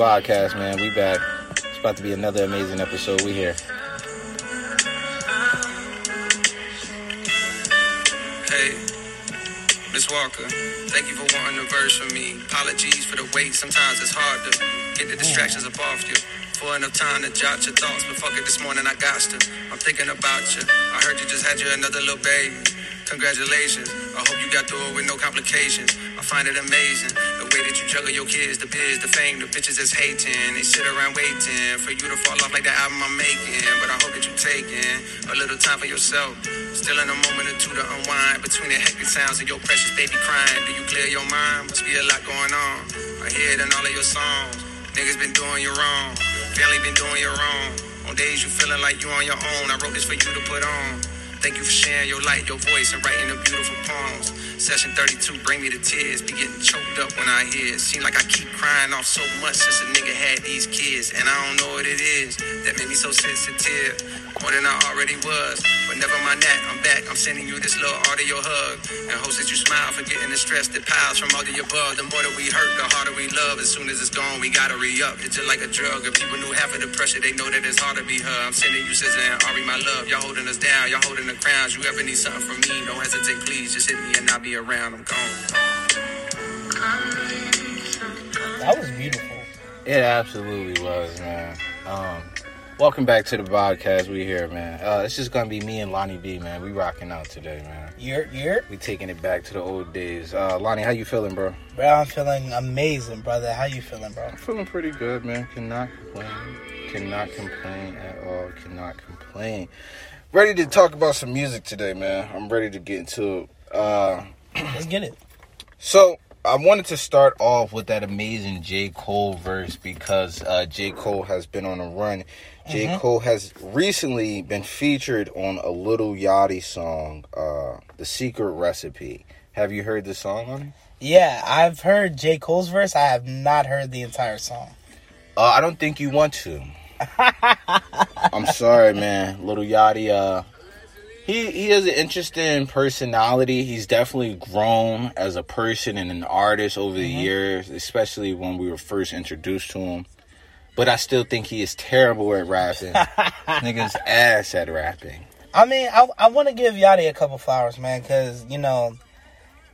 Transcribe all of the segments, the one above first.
Podcast, man. We back. It's about to be another amazing episode. We here. Hey, Miss Walker, thank you for wanting a verse from me. Apologies for the wait. Sometimes it's hard to get the distractions up off you. For enough time to jot your thoughts, but fuck it, this morning I got to. I'm thinking about you. I heard you just had you another little baby. Congratulations. I hope you got through it with no complications. I find it amazing way that you juggle your kids, the biz, the fame, the bitches that's hating. They sit around waiting for you to fall off like the album I'm making. But I hope that you taking a little time for yourself. Still in a moment or two to unwind between the hectic sounds of your precious baby crying. Do you clear your mind? Must be a lot going on. I hear it in all of your songs. Niggas been doing you wrong. Family been doing you wrong. On days you feeling like you on your own. I wrote this for you to put on. Thank you for sharing your light, your voice, and writing the beautiful poems. Session 32, bring me to tears. Be getting choked up when I hear it. Seem like I keep crying off so much since a nigga had these kids. And I don't know what it is that made me so sensitive. More than I already was. But never mind that, I'm back. I'm sending you this little audio hug. And hopes that you smile, forgetting the stress that piles from all the above. The more that we hurt, the harder we love. As soon as it's gone, we gotta re up. It's just like a drug. If people knew half of the pressure, they know that it's hard to be her. I'm sending you SZA and Ari, my love. Y'all holding us down, y'all holding the crowns. You ever need something from me, don't hesitate, please. Just hit me and I'll be around. I'm gone. That was beautiful. It absolutely was, man. Um, welcome back to the podcast. We here, man. Uh, it's just gonna be me and Lonnie B, man. We rocking out today, man. You're, you're, We taking it back to the old days. Uh, Lonnie, how you feeling, bro? bro. I'm feeling amazing, brother. How you feeling, bro? I'm feeling pretty good, man. Cannot complain. Cannot complain at all. Cannot complain. Ready to talk about some music today, man. I'm ready to get into it. Uh, Let's get it. so I wanted to start off with that amazing J. Cole verse because uh, J. Cole has been on a run. J. Cole has recently been featured on a Lil Yachty song, uh, "The Secret Recipe." Have you heard the song on it? Yeah, I've heard J. Cole's verse. I have not heard the entire song. Uh, I don't think you want to. I'm sorry, man. Lil Yachty, uh, he he has an interesting personality. He's definitely grown as a person and an artist over the years, especially when we were first introduced to him. But I still think he is terrible at rapping. Niggas ass at rapping. I mean, I, I want to give Yachty a couple flowers, man, because you know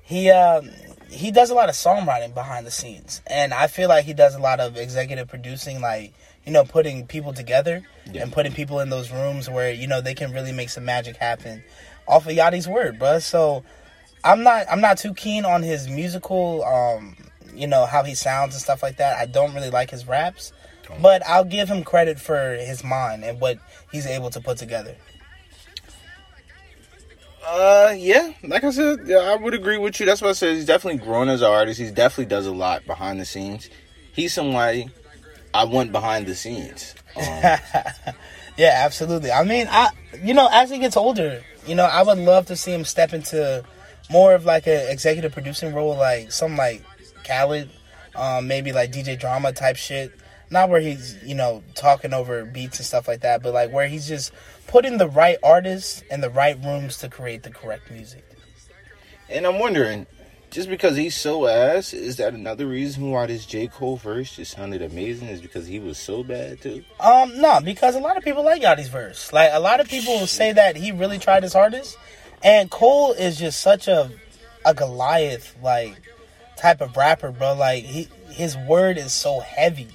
he um, he does a lot of songwriting behind the scenes, and I feel like he does a lot of executive producing, like you know, putting people together Yeah. and putting people in those rooms where you know they can really make some magic happen off of Yachty's word, bruh. So I'm not I'm not too keen on his musical, um, you know, how he sounds and stuff like that. I don't really like his raps, but I'll give him credit for his mind and what he's able to put together. Uh, yeah, like I said, yeah, I would agree with you. That's what I said. He's definitely grown as an artist. He definitely does a lot behind the scenes. He's somebody I went behind the scenes. Um, Yeah, absolutely. I mean, I you know, as he gets older, you know, I would love to see him step into more of like an executive producing role, like something like Khaled, um, maybe like DJ drama type shit. Not where he's you know talking over beats and stuff like that, but like where he's just putting the right artists in the right rooms to create the correct music. And I'm wondering, just because he's so ass, is that another reason why this J. Cole verse just sounded amazing? Is because he was so bad too? Um, no, because a lot of people like Yachty's verse. Like a lot of people say that he really tried his hardest, and Cole is just such a a Goliath like type of rapper, bro. Like he his word is so heavy,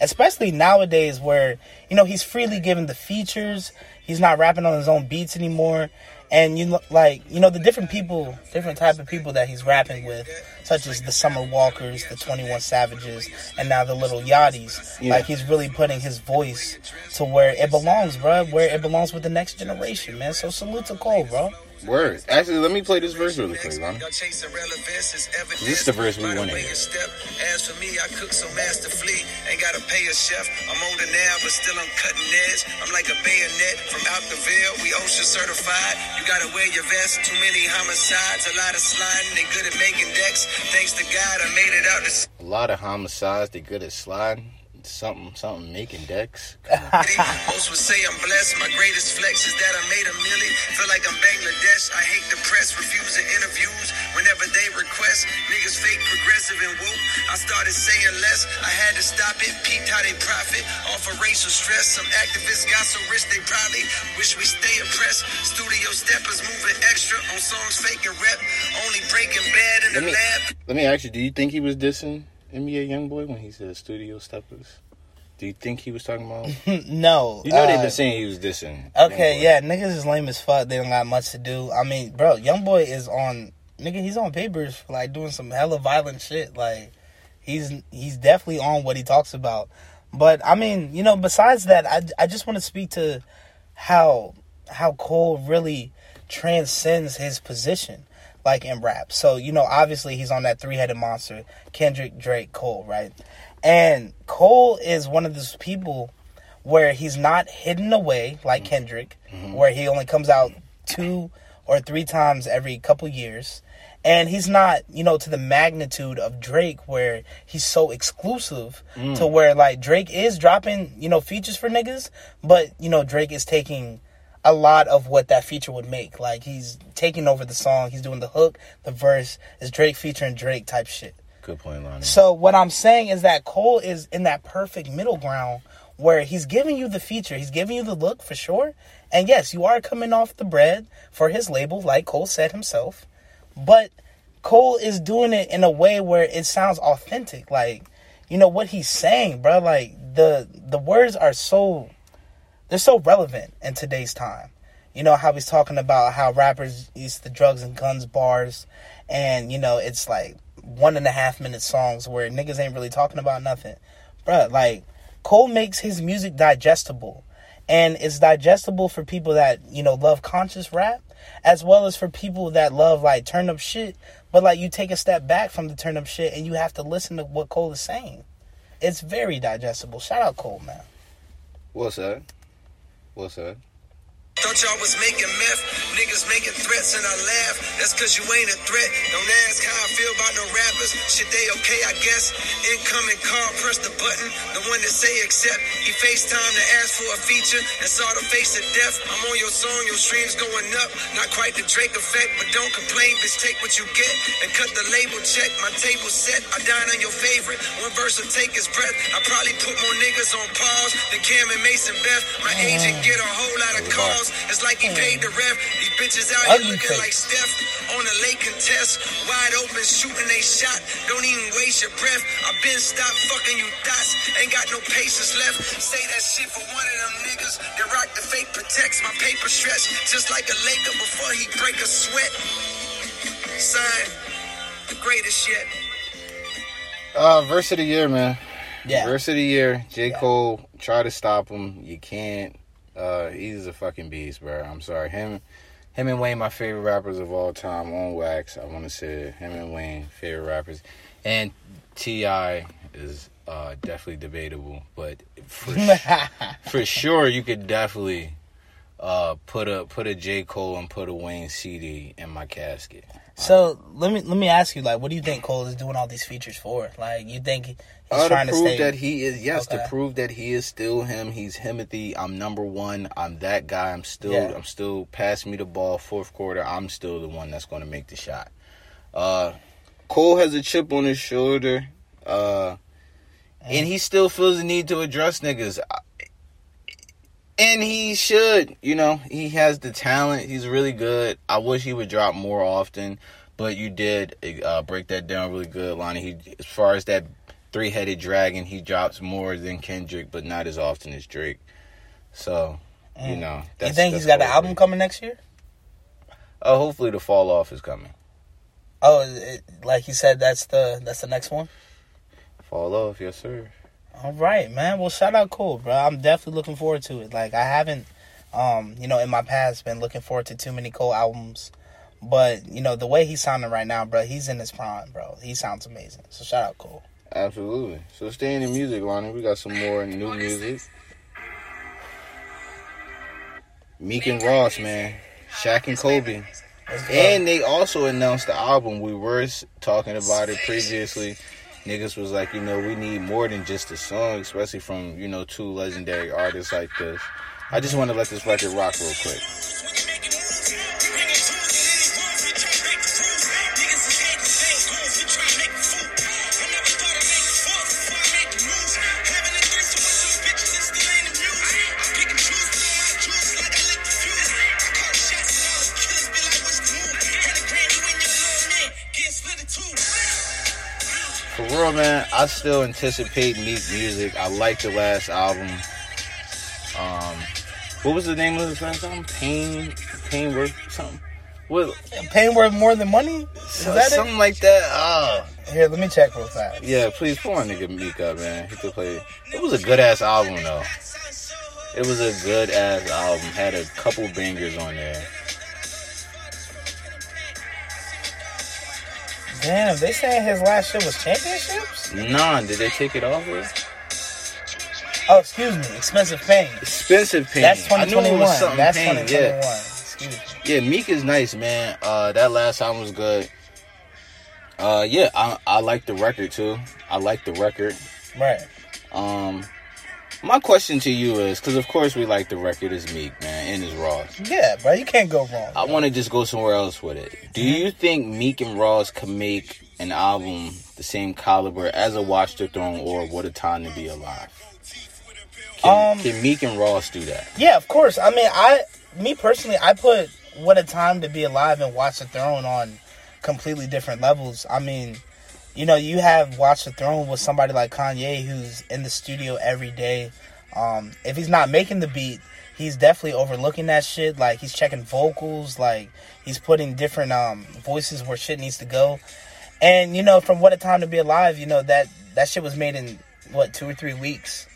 especially nowadays where you know he's freely given the features. He's not rapping on his own beats anymore. And you know, like you know the different people, different type of people that he's rapping with, such as the Summer Walkers, the Twenty One Savages, and now the Lil Yachties. Yeah. Like he's really putting his voice to where it belongs, bro. Where it belongs with the next generation, man. So salute to Cole, bro. Word. Actually, let me play this verse really quick, man. Y'all chasing relevance is evidence. This is the verse we wanna way hear. step. As for me, I cook so masterfully. Ain't gotta pay a chef. I'm older now, but still I'm cutting edge. I'm like a bayonet from out the veil. We OSHA certified. You gotta wear your vest. Too many homicides, a lot of sliding. They good at making decks. Thanks to God, I made it out. A lot of homicides. They good at sliding. Something, something making decks. Most would say I'm blessed. My greatest flex is that I made a milli. Feel like I'm Bangladesh. I hate the press, refusing interviews whenever they request. Niggas fake progressive and woke. I started saying less. I had to stop it. Peeped how they profit off of racial stress. Some activists got so rich they probably wish we stay oppressed. Studio steppers moving extra on songs fake and rep. Only breaking bad in Let the me lab. let me ask you: Do you think he was dissing NBA YoungBoy when he said studio steppers? Do you think he was talking about? no. You know they've uh, been saying he was dissing. Okay, YoungBoy. yeah, niggas is lame as fuck. They don't got much to do. I mean, bro, young boy is on nigga. He's on papers for like doing some hella violent shit. Like, he's he's definitely on what he talks about. But I mean, you know, besides that, I I just want to speak to how how Cole really transcends his position, like in rap. So you know, obviously he's on that three headed monster: Kendrick, Drake, Cole, right? And Cole is one of those people where he's not hidden away like mm-hmm. Kendrick, mm-hmm. where he only comes out two or three times every couple years. And he's not, you know, to the magnitude of Drake where he's so exclusive to mm. where like Drake is dropping, you know, features for niggas, but you know, Drake is taking a lot of what that feature would make. Like he's taking over the song, he's doing the hook, the verse, is Drake featuring Drake type shit. Good point, Lonnie. So what I'm saying is that Cole is in that perfect middle ground where he's giving you the feature, he's giving you the look for sure. And yes, you are coming off the bread for his label, like Cole said himself. But Cole is doing it in a way where it sounds authentic. Like, you know what he's saying, bro. Like the the words are so they're so relevant in today's time. You know how he's talking about how rappers use the drugs and guns bars, and you know it's like one and a half minute songs where niggas ain't really talking about nothing, Bruh, Like Cole makes his music digestible, and it's digestible for people that you know love conscious rap, as well as for people that love like turn up shit. But like you take a step back from the turn up shit, and you have to listen to what Cole is saying. It's very digestible. Shout out Cole, man. What's that? What's that? Thought y'all was making meth, niggas making threats and I laugh. That's cause you ain't a threat. Don't ask how I feel about no rappers. Shit, they okay, I guess. Incoming call, press the button. The one that say accept. He FaceTime to ask for a feature and saw the face of death. I'm on your song, your streams going up. Not quite the Drake effect, but don't complain, bitch. Take what you get and cut the label check. My table set. I dine on your favorite. One verse will take his breath. I probably put more niggas on pause than Cam and Mason Beth. My agent get a whole lot of calls. It's like he paid the ref. These bitches out here Ugly looking like Steph on a late contest. Wide open, shooting they shot. Don't even waste your breath. I've been stopped fucking you thoughts. Ain't got no patience left. Say that shit for one of them niggas that rock the fake protects. My paper stretch just like a Laker before he break a sweat. Sign, the greatest yet. Uh, verse of the year, man. Yeah. Verse of the year. J. Yeah. Cole. Try to stop him. You can't. Uh, he's a fucking beast, bro. I'm sorry. Him, him and Wayne, my favorite rappers of all time. On wax, I want to say him and Wayne, favorite rappers, and Ti is uh, definitely debatable, but for for sure you could definitely uh, put a put a J Cole and put a Wayne CD in my casket. So let me let me ask you, like, what do you think Cole is doing all these features for? Like, you think he's Uh, trying to to prove stay? that he is yes, Okay. to prove that he is still him. He's Himothy. I'm number one. I'm that guy. I'm still Yeah. I'm still pass me the ball fourth quarter. I'm still the one that's going to make the shot. Uh, Cole has a chip on his shoulder. Uh, and he still feels the need to address niggas. And he should, you know, he has the talent. He's really good. I wish he would drop more often, but you did uh, break that down really good, Lonnie. He, as far as that three-headed dragon, he drops more than Kendrick, but not as often as Drake. So, you know, Mm. you think he's got an album coming next year? Uh, hopefully, the fall off is coming. Oh, it, like he said, that's the that's the next one. Fall off, yes sir. All right, man. Well, shout out Cole, bro. I'm definitely looking forward to it. Like I haven't, um, you know, in my past been looking forward to too many Cole albums, but you know the way he's sounding right now, bro. He's in his prime, bro. He sounds amazing. So shout out Cole. Absolutely. So, staying in music, Lonnie, we got some more new music. Meek and Ross, man. Shaq and Kobe. And they also announced the album. We were talking about it previously. Niggas was like, you know, we need more than just a song, especially from, you know, two legendary artists like this. I just want to let this record rock real quick. Real, man, I still anticipate Meek music. I like the last album. Um, what was the name of his last album? Pain, Pain Worth something. What? Pain worth more than money? Is that something like that. It? Here, let me check real fast. yeah. Please pull on nigga Meek up, man. He could play. It was a good ass album though. It was a good ass album. Had a couple bangers on there. Damn, they saying his last shit was championships? Nah, did they take it off? Here? Oh, excuse me, expensive pain. Expensive Pain. That's I knew it 2021. was something That's Pain. 2021. Yeah. Excuse me. Yeah, Meek is nice, man. Uh, that last album was good. Uh, yeah, I I like the record too. I like the record. Right. Um, my question to you is, because of course we like the record is Meek, man, and is Ross. Yeah, bro, you can't go wrong. I want to just go somewhere else with it. Do you think Meek and Ross can make an album the same caliber as a Watch the Throne or What a Time to Be Alive? Can, Um, can Meek and Ross do that? Yeah, of course. I mean, I, me personally, I put "What a Time to Be Alive" and "Watch the Throne" on completely different levels. I mean, you know, you have "Watch the Throne" with somebody like Kanye, who's in the studio every day. Um, if he's not making the beat, he's definitely overlooking that shit. Like he's checking vocals, like he's putting different um voices where shit needs to go. And you know, from "What a Time to Be Alive," you know that that shit was made in what two or three weeks.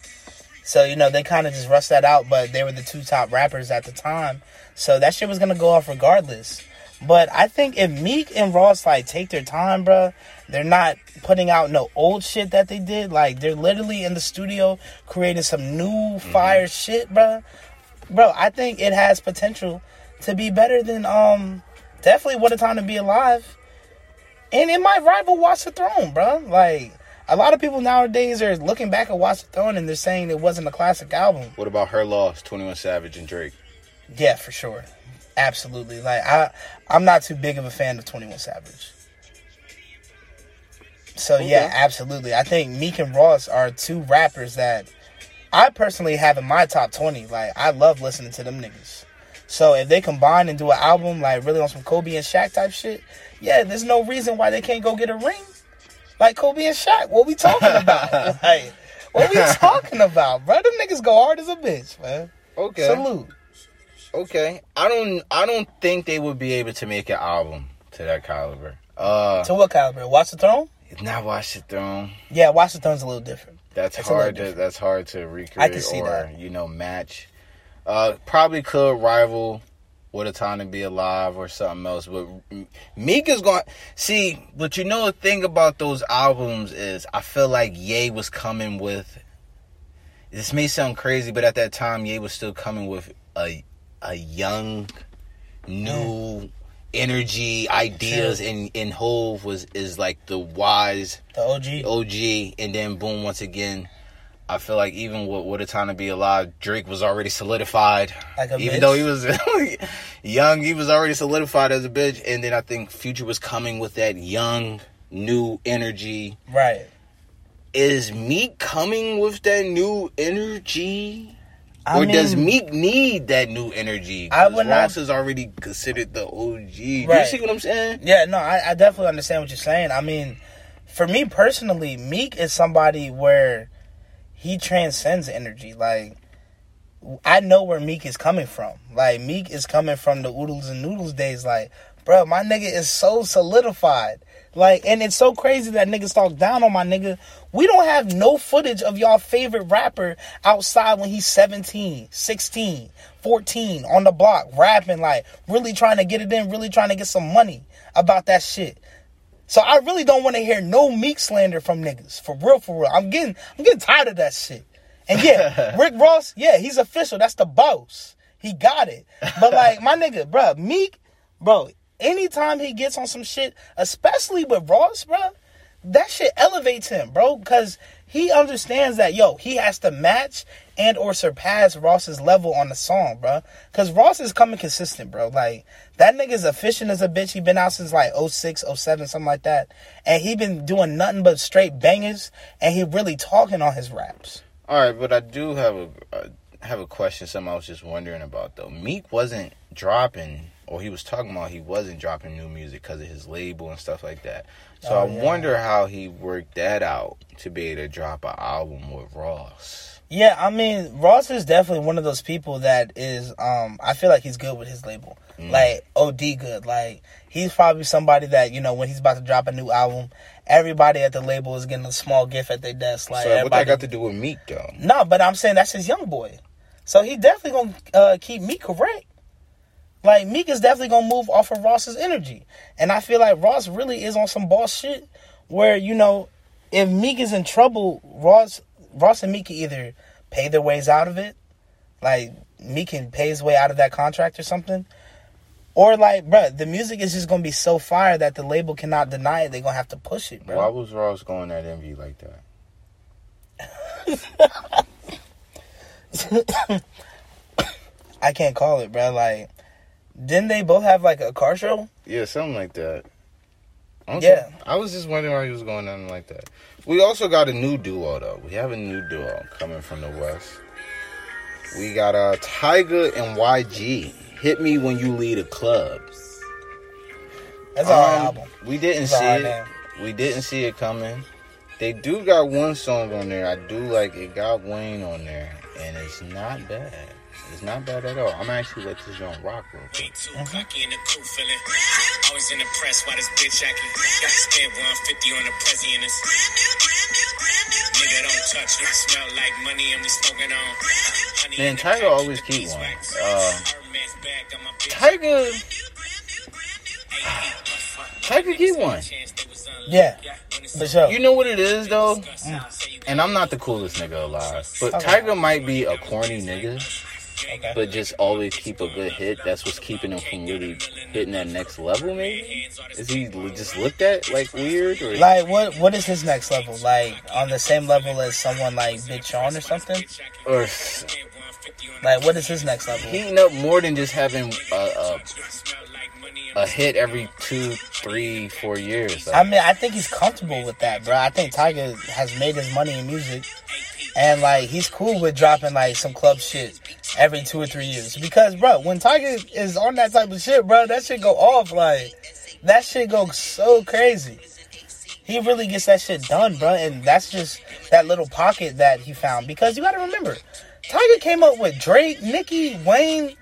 So, you know, they kind of just rushed that out, but they were the two top rappers at the time. So that shit was to go off regardless. But I think if Meek and Ross, like, take their time, bro, they're not putting out no old shit that they did. Like, they're literally in the studio creating some new fire shit, bro. Bro, I think it has potential to be better than, um, definitely What a Time to Be Alive. And it might rival Watch the Throne, bro. Like, a lot of people nowadays are looking back at Watch the Throne and they're saying it wasn't a classic album. What about Her Loss, 21 Savage and Drake? Yeah, for sure. Absolutely. Like I I'm not too big of a fan of 21 Savage. So yeah, absolutely. I think Meek and Ross are two rappers that I personally have in my top 20. Like I love listening to them niggas. So if they combine and do an album like really on some Kobe and Shaq type shit, yeah, there's no reason why they can't go get a ring. Like Kobe and Shaq. What we talking about? like what we talking about, bro? Them niggas go hard as a bitch, man. Okay. Salute. Okay. I don't I don't think they would be able to make an album to that caliber. Uh To what caliber? Watch the Throne? Not Watch the Throne. Yeah, Watch the Throne's a little different. That's It's hard to that's hard to recreate I can see or, that. you know, match. Uh probably could rival What a Time to Be Alive or something else. But M- Meek is going see, but you know the thing about those albums is I feel like Ye was coming with this may sound crazy, but at that time Ye was still coming with a a young, new energy, ideas, and and Hove was is like the wise The OG. OG, and then boom, once again, I feel like even with What a Time to Be Alive, Drake was already solidified. Like a even bitch. though he was young, he was already solidified as a bitch. And then I think Future was coming with that young, new energy. Right. Is me coming with that new energy? I or does Meek need that new energy? I would not- Ross is already considered the OG. You see what I'm saying? Yeah, no, I, I definitely understand what you're saying. I mean, for me personally, Meek is somebody where he transcends energy. Like, I know where Meek is coming from. Like, Meek is coming from the oodles and noodles days. Like, bro, my nigga is so solidified. Like, and it's so crazy that niggas talk down on my nigga. We don't have no footage of y'all favorite rapper outside when he's 17, 16, 14 on the block rapping, like, really trying to get it in, really trying to get some money about that shit. So I really don't want to hear no Meek slander from niggas. For real, for real. I'm getting I'm getting tired of that shit. And yeah, Rick Ross, yeah, he's official. That's the boss. He got it. But like my nigga, bro, Meek, bro, anytime he gets on some shit, especially with Ross, bro, that shit elevates him, bro, because he understands that yo, he has to match and or surpass Ross's level on the song, bro. Cause Ross is coming consistent, bro. Like that nigga's efficient as a bitch. He been out since like 06, 07, something like that. And he been doing nothing but straight bangers and he really talking on his raps. All right, but I do have a uh, have a question. Something I was just wondering about though. Meek wasn't dropping, or he was talking about he wasn't dropping new music because of his label and stuff like that. So Oh, I yeah. wonder how he worked that out to be able to drop an album with Ross. Yeah, I mean, Ross is definitely one of those people that is um I feel like he's good with his label. Mm. Like OD good. Like he's probably somebody that, you know, when he's about to drop a new album, everybody at the label is getting a small gift at their desk. Like so what that got to do with Meek though? No, but I'm saying that's his young boy. So he definitely gonna uh, keep Meek correct. Like Meek is definitely gonna move off of Ross's energy, and I feel like Ross really is on some boss shit. Where you know, if Meek is in trouble, Ross, Ross and Meek can either pay their ways out of it, like Meek can pay his way out of that contract or something, or like, bruh, the music is just gonna be so fire that the label cannot deny it. They're gonna have to push it, bro. Why was Ross going at Envy like that? I can't call it, bro. Like, didn't they both have like a car show? Yeah, something like that. Yeah. I was just wondering why he was going on like that. We also got a new duo though. We have a new duo coming from the west. We got uh Tyga and YG. Hit me when you lead a club. That's our Um, album. We didn't It's see it. name. We didn't see it coming. They do got one song on there. I do like it. Got Wayne on there, and it's not bad. It's not bad at all. I'm actually let this joint rock real quick. Way too cocky in the cool feeling. Always in the press while this bitch acting. Got to spend 150 on the prezi in this. Nigga, don't touch me. I smell like money and we smoking on. Man, the Tyga always keep one. beeswax. Uh, Hermes bag, got. Tyga, Tyga keep one. Yeah, for sure. You know what it is though, and I'm not the coolest nigga alive, but Tyga might be a corny nigga, Okay. But just always keep a good hit. That's what's keeping him from really hitting that next level. Maybe is he just looked at like weird or Like, what what is his next level? Like, on the same level as someone like Big Sean or something? or Like, what is his next level? heating up more than just having a, a, a hit every two, three, four years. I mean, I think he's comfortable with that, bro. I think Tyga has made his money in music, and like he's cool with dropping like some club shit every two or three years. Because, bro, when Tyga is on that type of shit, bro, that shit go off. Like that shit go so crazy. He really gets that shit done, bro, and that's just that little pocket that he found. Because you got to remember, Tyga came up with Drake, Nicki, Wayne.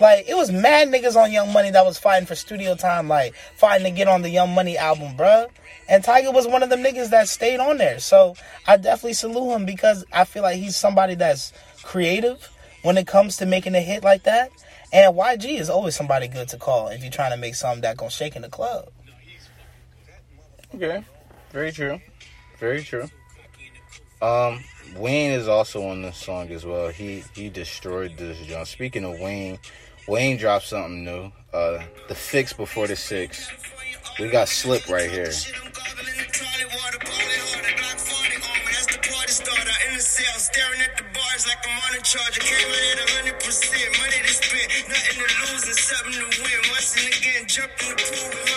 Like it was mad niggas on Young Money that was fighting for studio time, like fighting to get on the Young Money album, bruh. And Tyga was one of them niggas that stayed on there. So I definitely salute him because I feel like he's somebody that's creative when it comes to making a hit like that. And YG is always somebody good to call if you're trying to make something that gonna shake in the club. Okay, very true, very true. Um, Wayne is also on this song as well. He he destroyed this joint. Speaking of Wayne, Wayne dropped something new. Uh, the fix before the six. We got Slip right here. Staring at the bars like I'm on a came in at 100%. Money to spend, nothing to lose and something to win. Once and again, the pool with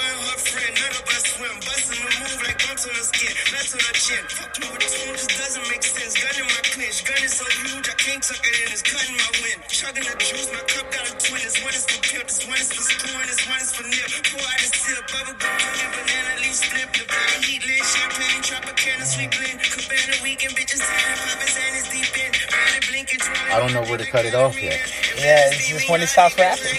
friend. None of us swim. Busting the move on her skin. Nuts on her chin. Fuck you with two, just doesn't make sense. Gun in my clinch. Gun is so huge, I can't tuck it in. It's cutting my wind. Chugging the juice, my cup got a twin. This one is for pimp, this one is for screwing, this one is for nip. Pour out a sip, bubble gum, and banana leaf flip. The body heat lit, champagne, Tropicana, sweet blend. Cabana weekend, bitches, and poppin' and it's deep in. I don't know where to cut it off yet. Yeah, it's just when he stops rapping.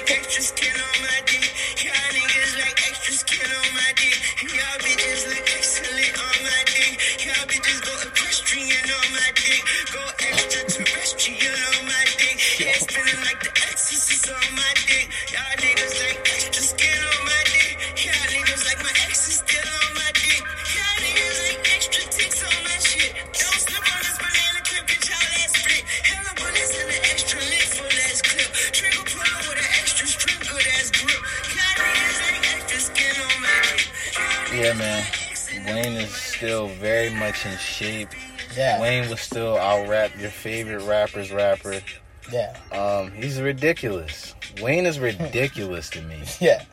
My dick. Go extraterrestrial on my dick. Yeah, spinning like the exorcist on my dick. Y'all niggas like extra skin on my dick. Y'all niggas like my ex is still on my dick. Y'all niggas like extra ticks on my shit. Don't slip on this banana clip, get y'all split. Hella bullets in the extra ass clip. Trigger puller with an extra strip, good ass grip. Y'all niggas like extra skin on my dick. Yeah, man. Wayne is still very much in shape. Yeah, Wayne was still our rap, your favorite rapper's rapper. yeah, Um, he's ridiculous. Wayne is ridiculous to me. yeah.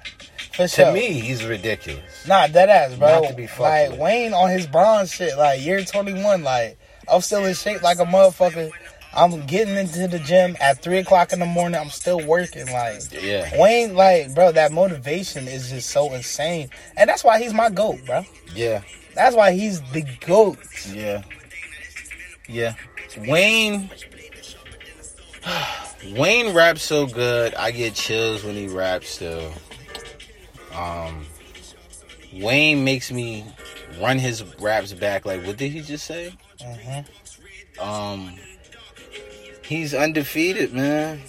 For sure. To me, he's ridiculous. Nah, dead ass, bro. Not to be fucked like with. Wayne on his bronze shit, like year twenty one, like I'm still in shape like a motherfucker. I'm getting into the gym at three o'clock in the morning. I'm still working, like Yeah, Wayne, like bro, that motivation is just so insane, and that's why he's my goat, bro. yeah, That's why he's the goat. yeah, yeah. Wayne, Wayne raps so good. I get chills when he raps. Still, um, Wayne makes me run his raps back. Like, what did he just say? hmm Um, he's undefeated, man.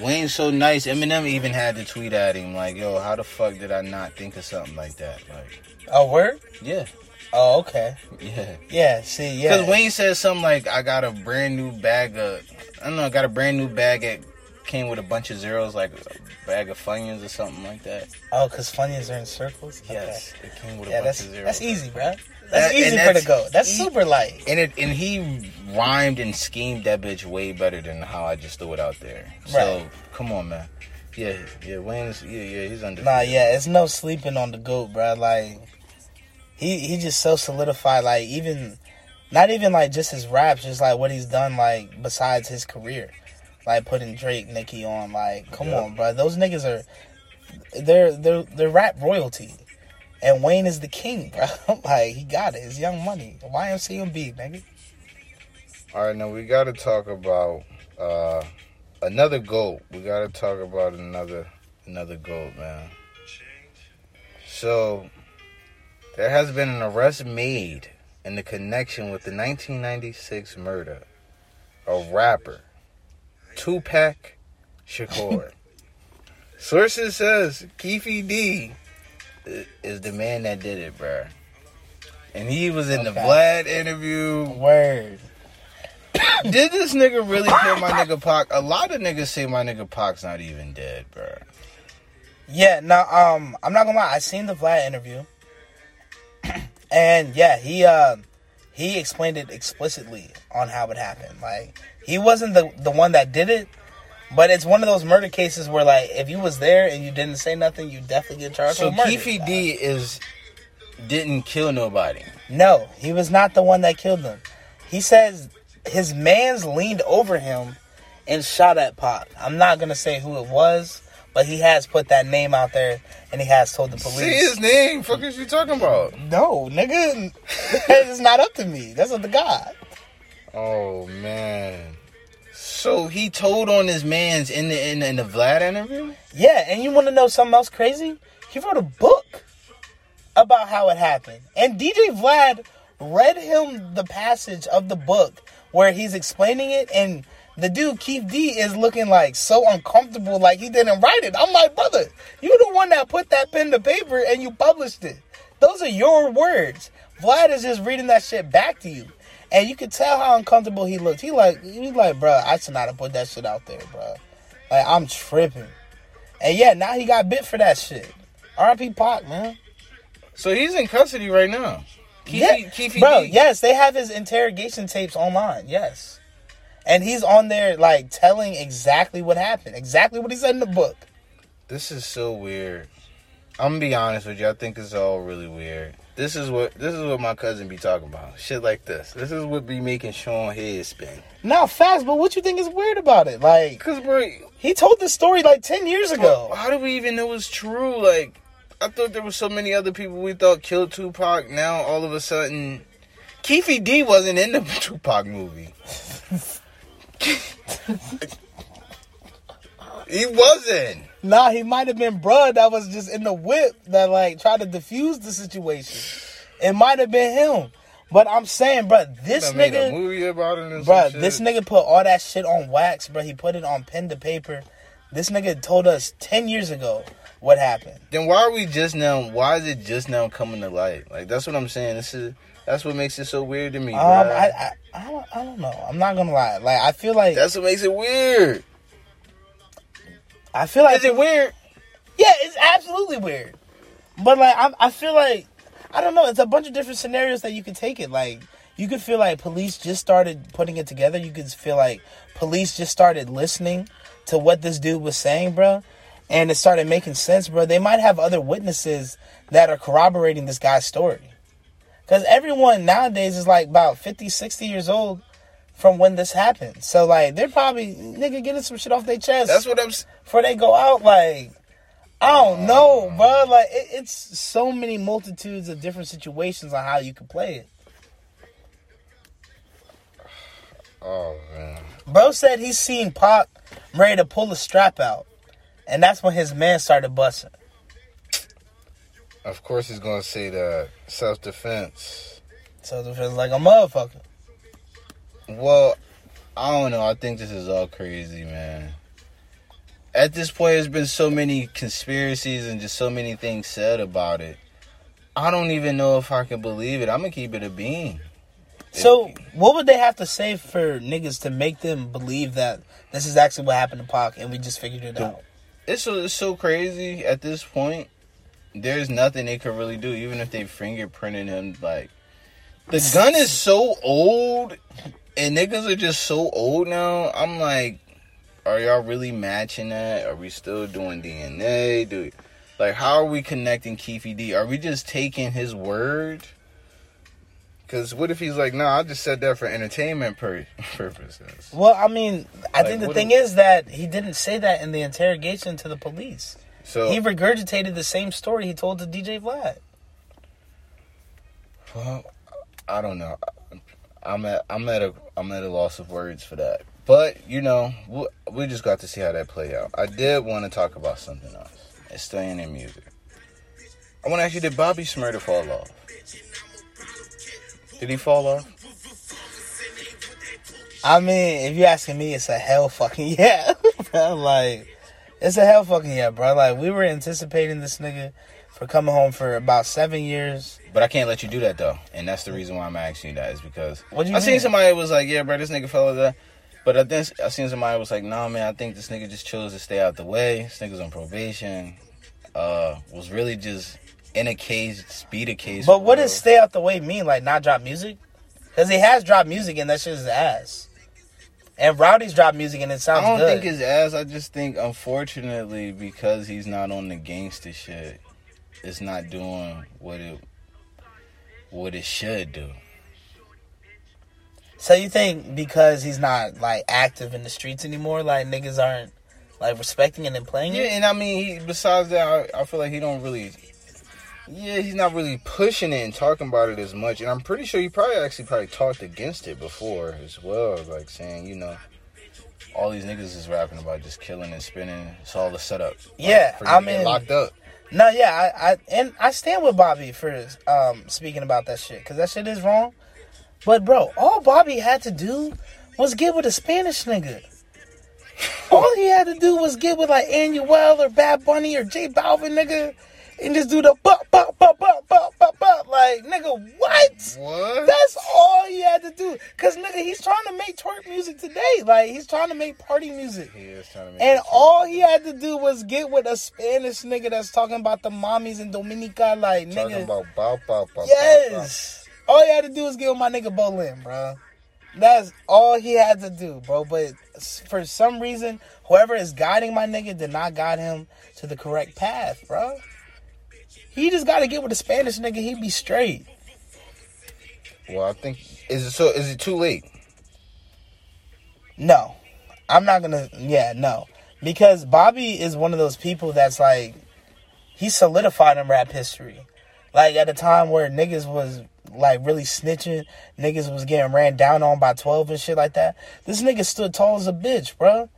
Wayne's so nice. Eminem even had to tweet at him like, "Yo, how the fuck did I not think of something like that?" Like, Oh, word? yeah, Oh, okay. yeah. Yeah. See, yeah. Because Wayne said something like, "I got a brand new bag of, I don't know, I got a brand new bag that came with a bunch of zeros, like a bag of funyuns or something like that." Oh, because Funyuns are in circles. Yes, it came with Yeah, a bunch that's of zeros. that's easy, bro. That- That's easy and for the that's goat. That's e- super light. And it and he rhymed and schemed that bitch way better than how I just threw it out there. So Right. come on, man. Yeah, yeah, Wayne's yeah, yeah, he's undefeated. Nah, yeah, it's no sleeping on the goat, bro. Like he he just so solidified. Like even not even like just his raps, just like what he's done. Like besides his career, like putting Drake, Nicki on. Like come Yeah. on, bro. Those niggas are they're they're they're rap royalty. And Wayne is the king, bro. like he got it. It's Young Money. YMCMB, nigga. All right, now we got to talk about uh another goat. We got to talk about another another goat, man. So there has been an arrest made in the connection with the 1996 murder of rapper Tupac Shakur. Sources says Keefy D is the man that did it, bruh. And he was in the Vlad interview. Word. Did this nigga really kill my nigga Pac? A lot of niggas say my nigga Pac's not even dead, bro. Yeah, now um I'm not gonna lie, I seen the Vlad interview. and yeah, he uh he explained it explicitly on how it happened. Like he wasn't the the one that did it, but it's one of those murder cases where like if you was there and you didn't say nothing, you definitely get charged So with murder. Keefy D is didn't kill nobody. No, he was not the one that killed them. He says his man's leaned over him and shot at Pac. I'm not gonna say who it was, but he has put that name out there and he has told the police. Say his name. Fuck is you talking about? No, nigga, it's not up to me. That's up to God. Oh man. So he told on his man's in the in the, in the Vlad interview. Yeah, and you want to know something else crazy? He wrote a book about how it happened, and DJ Vlad read him the passage of the book where he's explaining it, and the dude Keith D is looking like so uncomfortable, like he didn't write it. I'm like, brother, you the one that put that pen to paper and you published it. Those are your words. Vlad is just reading that shit back to you. And you could tell how uncomfortable he looked. He like he like, bro, I should not have put that shit out there, bro. Like I'm tripping. And yeah, now he got bit for that shit. R.I.P. Pac, man. So he's in custody right now. Keefy, yeah, Keefy bro. D. Yes, they have his interrogation tapes online. Yes, and he's on there like telling exactly what happened, exactly what he said in the book. This is so weird. I'm gonna be honest with you. I think it's all really weird. This is what this is what my cousin be talking about. Shit like this. This is what be making Sean head spin. Now, fast, but what you think is weird about it? Like Cause bro, he told this story like ten years ago. how do we even know it's true? Like, I thought there was so many other people we thought killed Tupac. Now all of a sudden, Keefy D wasn't in the Tupac movie. he wasn't. Nah, he might have been bruh that was just in the whip that like tried to defuse the situation. It might have been him. But I'm saying, bruh, this They made a nigga, movie about it some this nigga put all that shit on wax, bruh. He put it on pen to paper. This nigga told us 10 years ago what happened. Then why are we just now? Why is it just now coming to light? Like that's what I'm saying. This is that's what makes it so weird to me. Um. I, I, I, don't, I don't know. I'm not gonna lie. Like, I feel like, that's what makes it weird. I feel like, Is it weird? yeah, it's absolutely weird. But like, I, I feel like, I don't know. It's a bunch of different scenarios that you could take it. Like you could feel like police just started putting it together. You could feel like police just started listening to what this dude was saying, bro, and it started making sense, bro. They might have other witnesses that are corroborating this guy's story. Because everyone nowadays is like about 50, 60 years old from when this happened. So, like, they're probably, nigga, getting some shit off their chest That's what I'm. before they go out. Like, I don't oh. know, bro. Like, it, it's so many multitudes of different situations on how you can play it. Oh man. Bro said he's seen Pac ready to pull the strap out. And that's when his man started busting. Of course he's gonna say that self defense. Self defense, like a motherfucker. Well, I don't know. I think this is all crazy, man. At this point, there's been so many conspiracies and just so many things said about it. I don't even know if I can believe it. I'm gonna keep it a bean. So, what would they have to say for niggas to make them believe that this is actually what happened to Pac and we just figured it out? It's so, it's so crazy at this point. There's nothing they could really do, even if they fingerprinted him. Like the gun is so old, and niggas are just so old now. I'm like, are y'all really matching that? Are we still doing DNA? Do like how are we connecting Keefy D? Are we just taking his word? Because what if he's like, nah, I just said that for entertainment pur- purposes. Well, I mean, I Like, think the thing do- is that he didn't say that in the interrogation to the police. So He regurgitated the same story he told to DJ Vlad. Well, I don't know. I'm at I'm at a I'm at a loss of words for that. But you know, we, we just got to see how that play out. I did want to talk about something else. It's staying in music. I want to ask you: Did Bobby Shmurda fall off? Did he fall off? I mean, if you're asking me, it's a hell fucking yeah. Like, it's a hell fucking yeah, bro. Like, we were anticipating this nigga for coming home for about seven years. But I can't let you do that though, and that's the reason why I'm asking you that is because What do you I seen somebody was like, "Yeah, bro, this nigga fell that." But I think I seen somebody was like, "Nah, man, I think this nigga just chose to stay out the way. This nigga's on probation. Uh, was really just in a cage, speed a case." But what does stay out the way mean? Like, not drop music? Because he has dropped music and that shit is ass. And Rowdy's dropped music and it sounds. I don't good. think his ass. I just think, unfortunately, because he's not on the gangster shit, it's not doing what it what it should do. so you think because he's not, like, active in the streets anymore, like, niggas aren't, like, respecting it and playing Yeah, it? Yeah, and I mean, he, besides that, I, I feel like he don't really. Yeah, he's not really pushing it and talking about it as much. And I'm pretty sure he probably actually probably talked against it before as well, like saying, you know, all these niggas is rapping about just killing and spinning. It's all the setup. Yeah, for I mean- locked up. No, yeah, I, I and I stand with Bobby for um speaking about that shit because that shit is wrong. But bro, all Bobby had to do was get with a Spanish nigga. All he had to do was get with like Anuel or Bad Bunny or J Balvin nigga, and just do the bop bop bop bop bop bop bop. Like nigga, what? What? That's all he had to do. Cause nigga, he's trying to make twerk music today. Like he's trying to make party music. he is trying to make And all he had to do was get with a Spanish nigga that's talking about the mommies in Dominica, like nigga. talking about bow, bow, bow, yes. All he had to do was get with my nigga Balvin, bro. That's all he had to do, bro. But for some reason, whoever is guiding my nigga did not guide him to the correct path, bro. He just got to get with a Spanish nigga. He'd be straight. Well, I think is it so? Is it too late? No, I'm not gonna. Yeah, no, because Bobby is one of those people that's like he solidified in rap history. Like at a time where niggas was like really snitching, niggas was getting ran down on by twelve and shit like that. This nigga stood tall as a bitch, bro.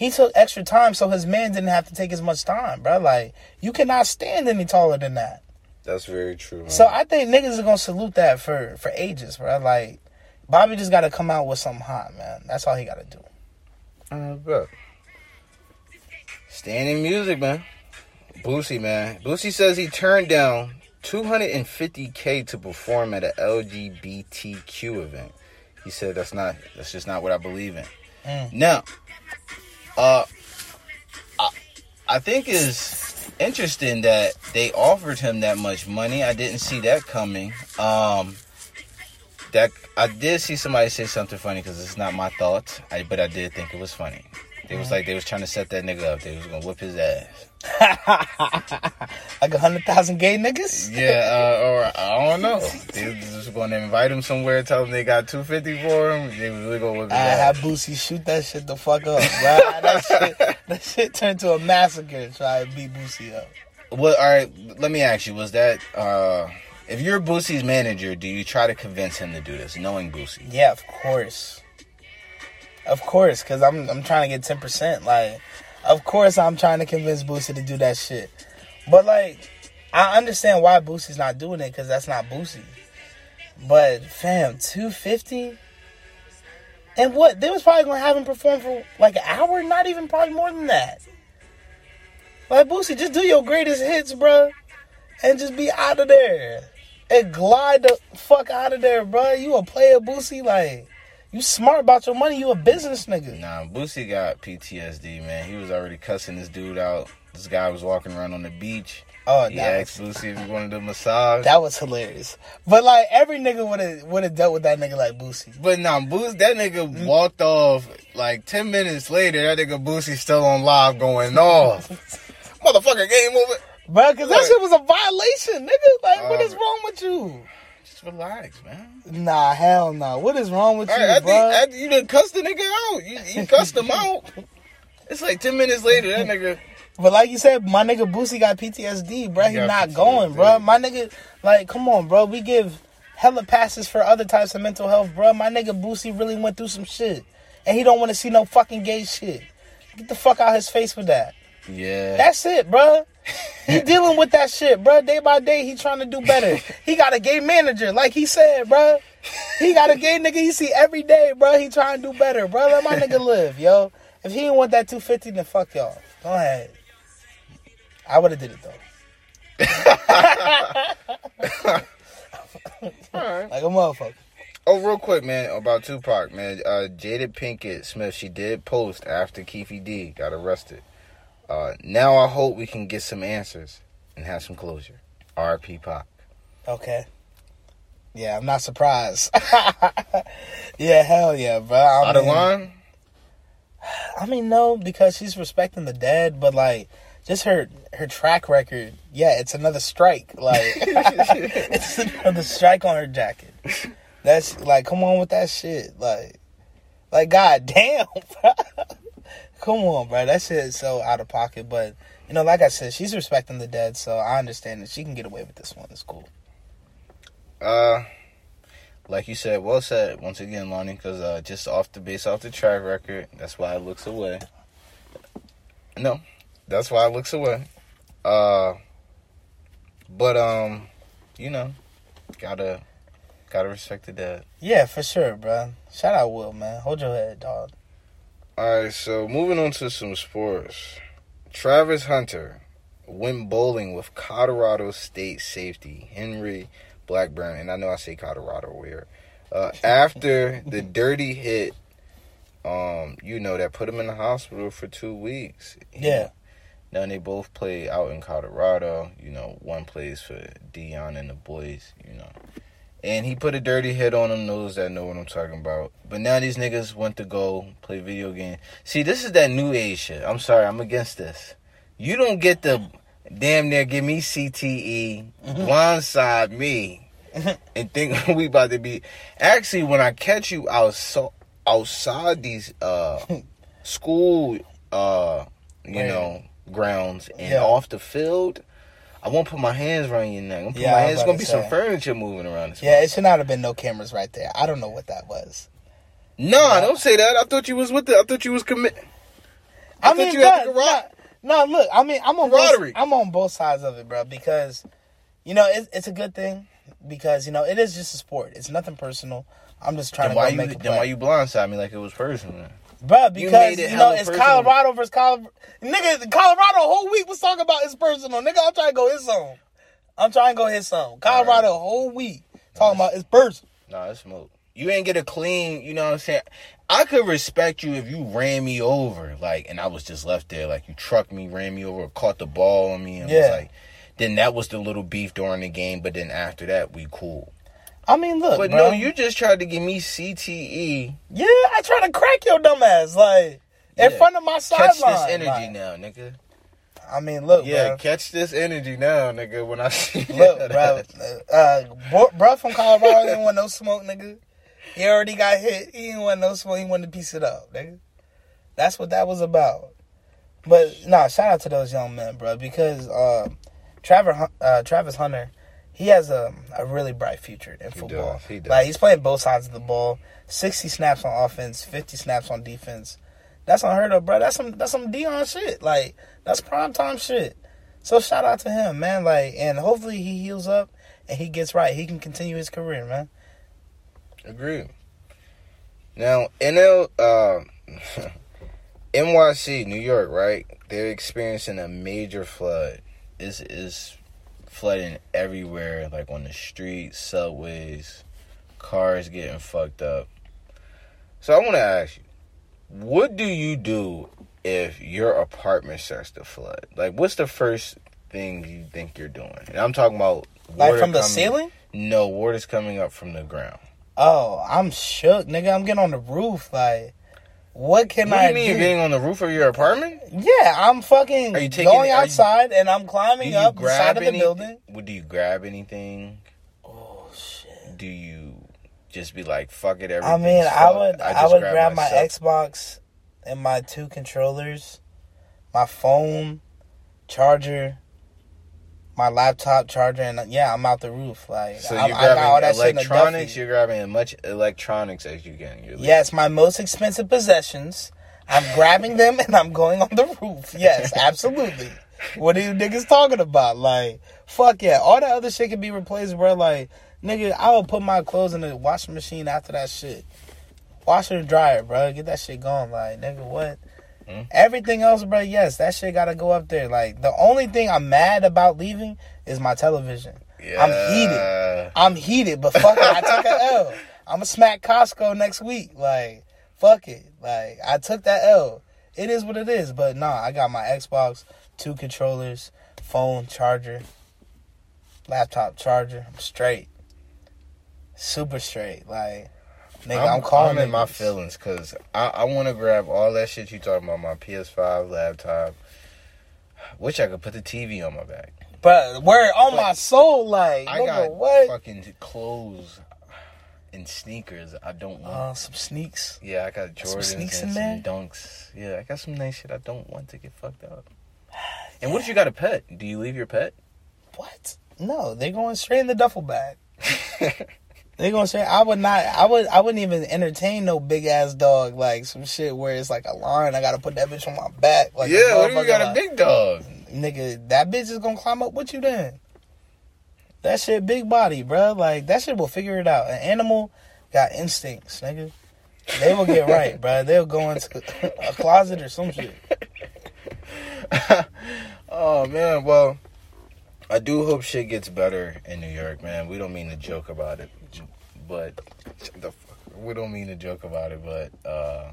He took extra time so his man didn't have to take as much time, bro. Like you cannot stand any taller than that. That's very true. Man. So I think niggas are gonna salute that for for ages, bro. Like Bobby just got to come out with something hot, man. That's all he got to do. Bet. Staying in music, man. Boosie, man. Boosie says he turned down 250k to perform at an LGBTQ event. He said that's not that's just not what I believe in. Mm. Now, uh, I, I think is interesting that they offered him that much money. I didn't see that coming. Um, that I did see somebody say something funny because it's not my thoughts. I, but I did think it was funny. They was like they was trying to set that nigga up. They was gonna whip his ass. like a hundred thousand gay niggas. Yeah, uh, or I don't know. They was just going to invite him somewhere, tell him they got two fifty for him. They was really gonna whip his I ass. had Boosie shoot that shit the fuck up, bro. that shit, that shit turned to a massacre. Try to beat Boosie up. Well, all right. Let me ask you: Was that uh, if you're Boosie's manager, do you try to convince him to do this, knowing Boosie? Yeah, of course. Of course, cause I'm I'm trying to get ten percent. Like, of course I'm trying to convince Boosie to do that shit. But like, I understand why Boosie's not doing it, cause that's not Boosie. But fam, two fifty. And what they was probably gonna have him perform for like an hour, not even probably more than that. Like Boosie, just do your greatest hits, bro, and just be out of there and glide the fuck out of there, bro. You a player, Boosie, like. You smart about your money. You a business nigga. Nah, Boosie got PTSD, man. He was already cussing this dude out. This guy was walking around on the beach. Oh, He that asked was, Boosie if he wanted a massage. that was hilarious. But like every nigga would have would have dealt with that nigga like Boosie. but nah, Boosie, that nigga walked off like 10 minutes later. That nigga Boosie still on live going off. Motherfucker, game over. Bro, cause that shit was a violation, nigga. Like, what Uh, is wrong with you? Just relax, man. Nah, hell no. What is wrong with All you, right, bro? think, I, you done cussed the nigga out. You, you cussed him out. It's like 10 minutes later, that nigga. But like you said, my nigga Boosie got PTSD, bro. He He not PTSD. going, bro. My nigga, like, come on, bro. We give hella passes for other types of mental health, bro. My nigga Boosie really went through some shit, and he don't want to see no fucking gay shit. Get the fuck out his face with that. Yeah. That's it, bro. He dealing with that shit, bro. Day by day, he trying to do better. He got a gay manager, like he said, bro. He got a gay nigga he see every day, bro. He trying to do better, bro. Let my nigga live, yo. If he didn't want that 250, then fuck y'all. Go ahead. I would have did it though. Like a motherfucker. Oh, real quick, man, about Tupac, man. Uh, Jada Pinkett Smith, she did post after Keefe D got arrested. Uh, now I hope we can get some answers and have some closure. R.P. Pac. Okay. Yeah, I'm not surprised. yeah, hell yeah, bro. I Out of mean- line? I mean, no, because she's respecting the dead, but like, just her her track record. Yeah, it's another strike. Like, it's another strike on her jacket. That's like, come on with that shit. Like, like, god damn, bro. Come on, bro. That shit is so out of pocket. But you know, like I said, she's respecting the dead, so I understand that she can get away with this one. It's cool. Uh, like you said, well said once again, Lonnie. Because uh, just off the base, off the track record, that's why it looks away. No, that's why it looks away. Uh, but um, you know, gotta gotta respect the dead. Yeah, for sure, bro. Shout out Will, man. Hold your head, dog. All right, so moving on to some sports. Travis Hunter went bowling with Colorado State safety Henry Blackburn, and I know I say Colorado weird. Uh, after the dirty hit, um, you know that put him in the hospital for two weeks. Yeah. Now they both play out in Colorado. You know, one plays for Deion and the boys. You know, and he put a dirty hit on them. Those that know what I'm talking about. But now these niggas went to go play video game. See, this is that new age shit. I'm sorry, I'm against this. You don't get to damn near give me CTE, blindside me, and think we about to be. Actually, when I catch you outside outside these uh school uh you Right. know grounds and Yeah. off the field. I won't put my hands around your neck. I'm Yeah, my hands. It's gonna to be some furniture moving around. This Yeah, it should not have been no cameras right there. I don't know what that was. No, don't say that. I thought you was with the. I thought you was commit. I I, thought mean, you had no, the no, no, look, I mean, I'm on both, I'm on both sides of it, bro, because you know it, it's a good thing because you know it is just a sport. It's nothing personal. I'm just trying Then to why you? make a Then why you blindside me like it was personal? Bro? Because made you, know it's personal. Colorado versus Colorado. Nigga, Colorado whole week was talking about his personal. Nigga, I'm trying to go his zone. I'm trying to go his zone. Colorado a whole week talking about his personal. Nah, it's smoke. You ain't get a clean, you know what I'm saying? I could respect you if you ran me over, like, and I was just left there, like you trucked me, ran me over, caught the ball on me, and was Yeah. like, then that was the little beef during the game. But then after that, we cool. I mean, look, But bro. no, you just tried to give me CTE. Yeah, I try to crack your dumb ass like in front of my sideline. Catch this energy like, now, nigga. I mean, look, Yeah, bro. catch this energy now, nigga. When I see Look, bro. Uh, bro, from Colorado didn't want no smoke, nigga. He already got hit. He didn't want no smoke. He wanted to piece it up, nigga. That's what that was about. But nah, shout out to those young men, bro, because uh, Hun- uh, Travis Hunter, he has a a really bright future in football. does, he does. Like he's playing both sides of the ball. Sixty snaps on offense, fifty snaps on defense. That's unheard of, bro. That's some that's some Deion shit. Like that's prime time shit. So shout out to him, man. Like, and hopefully he heals up and he gets right. He can continue his career, man. Agreed. Now, NL, uh, NYC, New York, right? They're experiencing a major flood. Is is flooding everywhere, like on the streets, subways, cars getting fucked up. So I want to ask you, what do you do if your apartment starts to flood? Like, what's the first thing you think you're doing? And I'm talking about Like from the coming- ceiling? No, water's coming up from the ground. Oh, I'm shook, nigga. I'm getting on the roof. Like, what can What do I you mean do? you're getting on the roof of your apartment? yeah, I'm fucking Are you taking- going are you- outside and I'm climbing up the side grab of the any- building. Would do you grab anything? Oh shit. Do you just be like, fuck it, I mean, I would I, just would grab my. Xbox and my two controllers, my phone, charger, my laptop charger, and yeah, I'm out the roof. Like, So I, you're I got all grabbing that shit in a electronics. You're grabbing as much electronics as you can. You're Yes, my most expensive possessions. I'm grabbing them and I'm going on the roof. Yes, absolutely. What are you niggas talking about? Like, fuck yeah. All that other shit can be replaced, bro. Like, nigga, I will put my clothes in the washing machine after that shit. Washer and dryer, bro. Get that shit going. Like, nigga, what? Mm. Everything else, bro, yes, that shit gotta go up there. Like, the only thing I'm mad about leaving is my television. yeah. I'm heated. I'm heated, but fuck it, I took an L. I'ma smack Costco next week. Like, fuck it. Like, I took that L. It is what it is. But nah, I got my Xbox, two controllers, phone, charger, laptop charger. I'm straight. Super straight. Like, nigga, I'm, I'm, calling in my feelings because I, I want to grab all that shit you talking about. My PS5 laptop. Wish I could put the TV on my back. But where on my soul, like, I nigga, got what? fucking clothes and sneakers. I don't want. Uh, some sneaks. Yeah, I got Some Jordans sneaks and in some there? dunks. Yeah, I got some nice shit. I don't want to get fucked up. And what if you got a pet? Do you leave your pet? What? No, they're going straight in the duffel bag. They gonna say I would not. I would. I wouldn't even entertain no big ass dog like some shit where it's like a lion. I gotta put that bitch on my back. Like yeah, what if you got a big dog? nigga? That bitch is gonna climb up with you then. That shit big body, bro. Like that shit will figure it out. An animal got instincts, nigga. They will get right, bro. They'll go into a closet or some shit. Oh man, well, I do hope shit gets better in New York, man. We don't mean to joke about it, but the fuck, we don't mean to joke about it, but uh,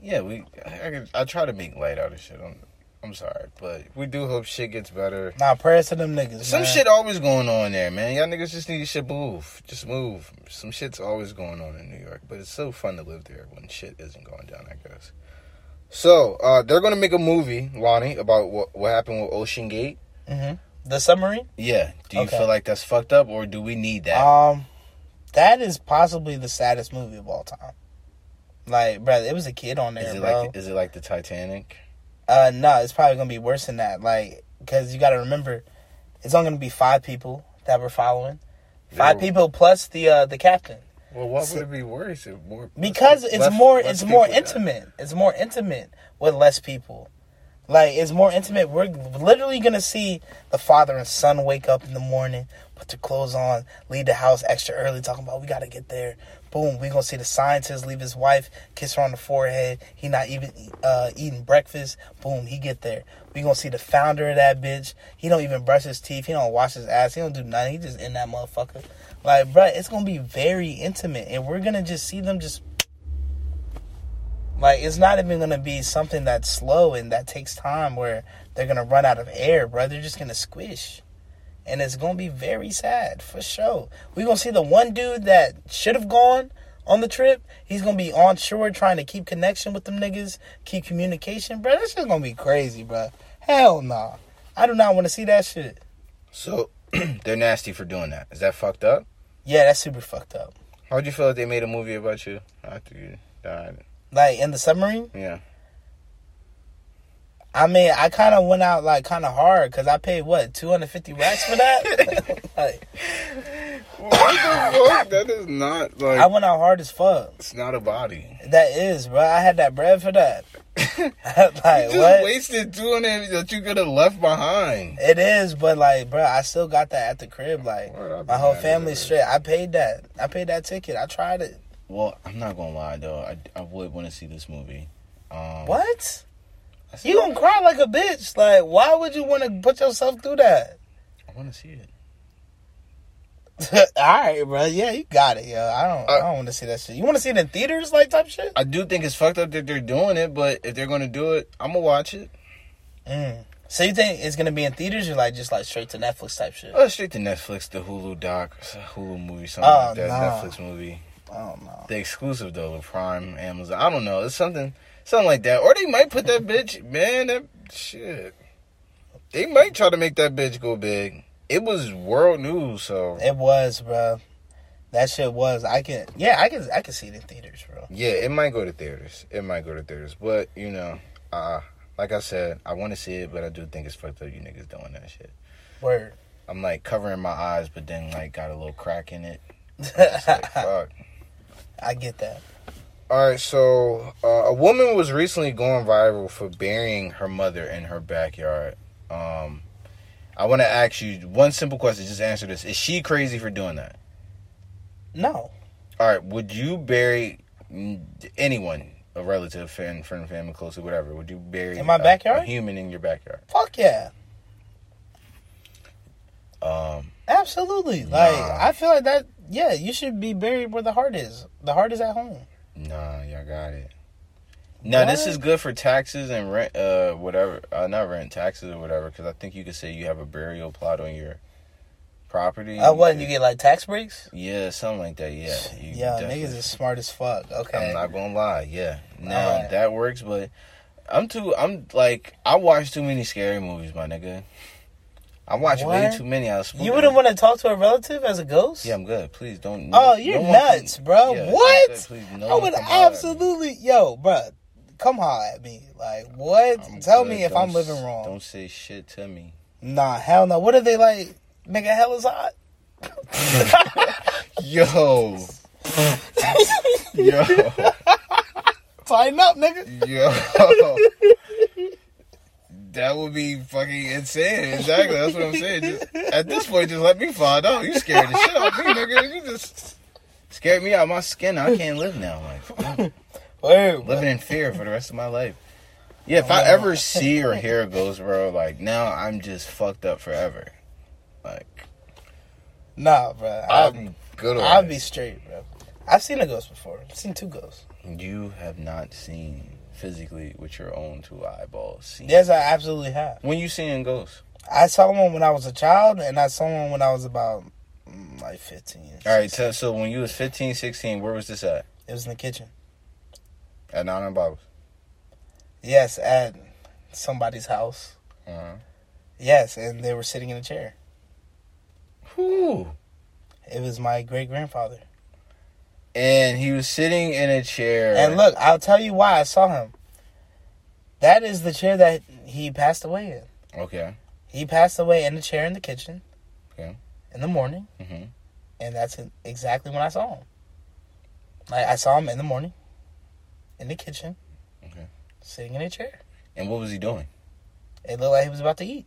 yeah, we I, I try to make light out of shit. I'm, I'm sorry, but we do hope shit gets better. Nah, prayers to them niggas. Some man. shit always going on there, man. Y'all niggas just need to shit move. Just move. Some shit's always going on in New York, but it's so fun to live there when shit isn't going down, I guess. So, uh, they're gonna make a movie, Lonnie, about what, what happened with OceanGate. Mhm. The submarine. Yeah. Do you Okay. feel like that's fucked up or do we need that? Um, that is possibly the saddest movie of all time. Like, bro, it was a kid on there, is it bro. like is it like the Titanic? uh, no, it's probably gonna be worse than that. Like, because you got to remember, it's only gonna be five people that we're following. Five Yeah. people plus the uh the captain. Well, why So- would it be worse? If more Because it's less- more, less it's more people die? intimate. It's more intimate with less people. Like it's more intimate. We're literally gonna see the father and son wake up in the morning, put their clothes on, leave the house extra early, talking about we gotta get there. Boom, we gonna see the scientist leave his wife, kiss her on the forehead. He not even uh, eating breakfast. Boom, he get there. We gonna see the founder of that bitch. He don't even brush his teeth. He don't wash his ass. He don't do nothing. He just in that motherfucker. Like, bruh, it's gonna be very intimate, and we're gonna just see them just. Like, it's not even gonna be something that's slow and that takes time where they're gonna run out of air, bro. They're just gonna squish. And it's gonna be very sad, for sure. We're gonna see the one dude that should have gone on the trip. He's gonna be on shore trying to keep connection with them niggas, keep communication, bro. That shit's gonna be crazy, bro. Hell nah. I do not wanna see that shit. So they're nasty for doing that. Is that fucked up? Yeah, that's super fucked up. How'd you feel if they made a movie about you after you died? Like in the submarine, Yeah. I mean, I kind of went out like kind of hard because I paid what two hundred fifty racks for that. like, What the fuck? That is not like. I went out hard as fuck. it's not a body. That is, bro. I had that bread for that. like You what? wasted two hundred that you could have left behind. It is, but like, bro, I still got that at the crib. Like, Word, my whole mad family's straight. I paid that. I paid that ticket. I tried it. Well, I'm not gonna lie though. I, I would want to see this movie. Um, What? I said- You gonna cry like a bitch? Like, why would you want to put yourself through that? I want to see it. All right, bro. Yeah, you got it, yo. I don't. I Uh, don't want to see that shit. You want to see it in theaters, like type shit? I do think it's fucked up that they're doing it, but if they're gonna do it, I'm gonna watch it. Mm. So you think it's gonna be in theaters or like just like straight to Netflix type shit? Oh, straight to Netflix, the Hulu doc, Hulu movie, something Oh, like that. nah. Netflix movie. I don't know. The exclusive though, the Prime, Amazon. I don't know. It's something, something like that. Or they might put that bitch. Man, that shit. They might try to make that bitch go big. It was world news, so It was, bro. That shit was. I can. Yeah, I can. I can see it in theaters, bro. yeah, it might go to theaters. It might go to theaters, but you know, uh, like I said, I want to see it, but I do think it's fucked up. You niggas doing that shit. Word. I'm like covering my eyes, but then like got a little crack in it. Like, fuck. I get that. All right, so uh, a woman was recently going viral for burying her mother in her backyard. Um, I want to ask you one simple question. Just answer this: Is she crazy for doing that? No. All right, would you bury mm, anyone, a relative, friend, friend, family, closely, whatever? Would you bury In my a- backyard? a human in your backyard? Fuck yeah. Um, Absolutely. Like Nah. I feel like that. Yeah, you should be buried where the heart is. The heart is at home. Nah, y'all got it. Now this is good for taxes and rent, uh, whatever. Uh, not rent, taxes or whatever. Because I think you could say you have a burial plot on your property. Uh, what? You get like tax breaks? Yeah, something like that. Yeah, Yeah, niggas is smart as fuck. Okay. I'm not gonna lie. Yeah, now Alright. that works, but I'm too. I'm like I watch too many scary movies, my nigga. I watch way too many. I was you wouldn't want to talk to a relative as a ghost? Yeah, I'm good. Please don't. Oh, no you're one nuts, bro. Yeah, what? good. Please, no I would can holler at me. absolutely, yo, bro. Come holler at me. Like, what? I'm Tell good. me if Don't I'm living wrong. Don't say shit to me. Nah, hell no. What are they like? Nigga, hell is hot. Yo, yo, Tighten up, nigga. yo. That would be fucking insane. Exactly. That's what I'm saying. Just, at this point, just let me find out. You scared the shit out of me, nigga. You just scared me out of my skin. I can't live now. Like Word, living in fear for the rest of my life. Yeah, if I oh. ever see or hear a ghost, bro, like now I'm just fucked up forever. Like Nah, bro. I'll, I'm good. I'll be straight, bro. I've seen a ghost before. I've seen two ghosts. You have not seen physically with your own two eyeballs. Seen. Yes, I absolutely have. When you seeing ghosts? I saw one when I was a child, and I saw one when I was about mm, like 15. All right. So, so when you was 15, 16, where was this at? It was in the kitchen. At Nine and. Yes, at somebody's house. Uh-huh. Yes, and they were sitting in a chair. Whew. It was my great grandfather. And he was sitting in a chair. And look, I'll tell you why I saw him. That is the chair that he passed away in. Okay. He passed away in the chair in the kitchen. Okay. In the morning, Mhm. and that's exactly when I saw him. Like I saw him in the morning, in the kitchen, Okay. sitting in a chair. And what was he doing? It looked like he was about to eat.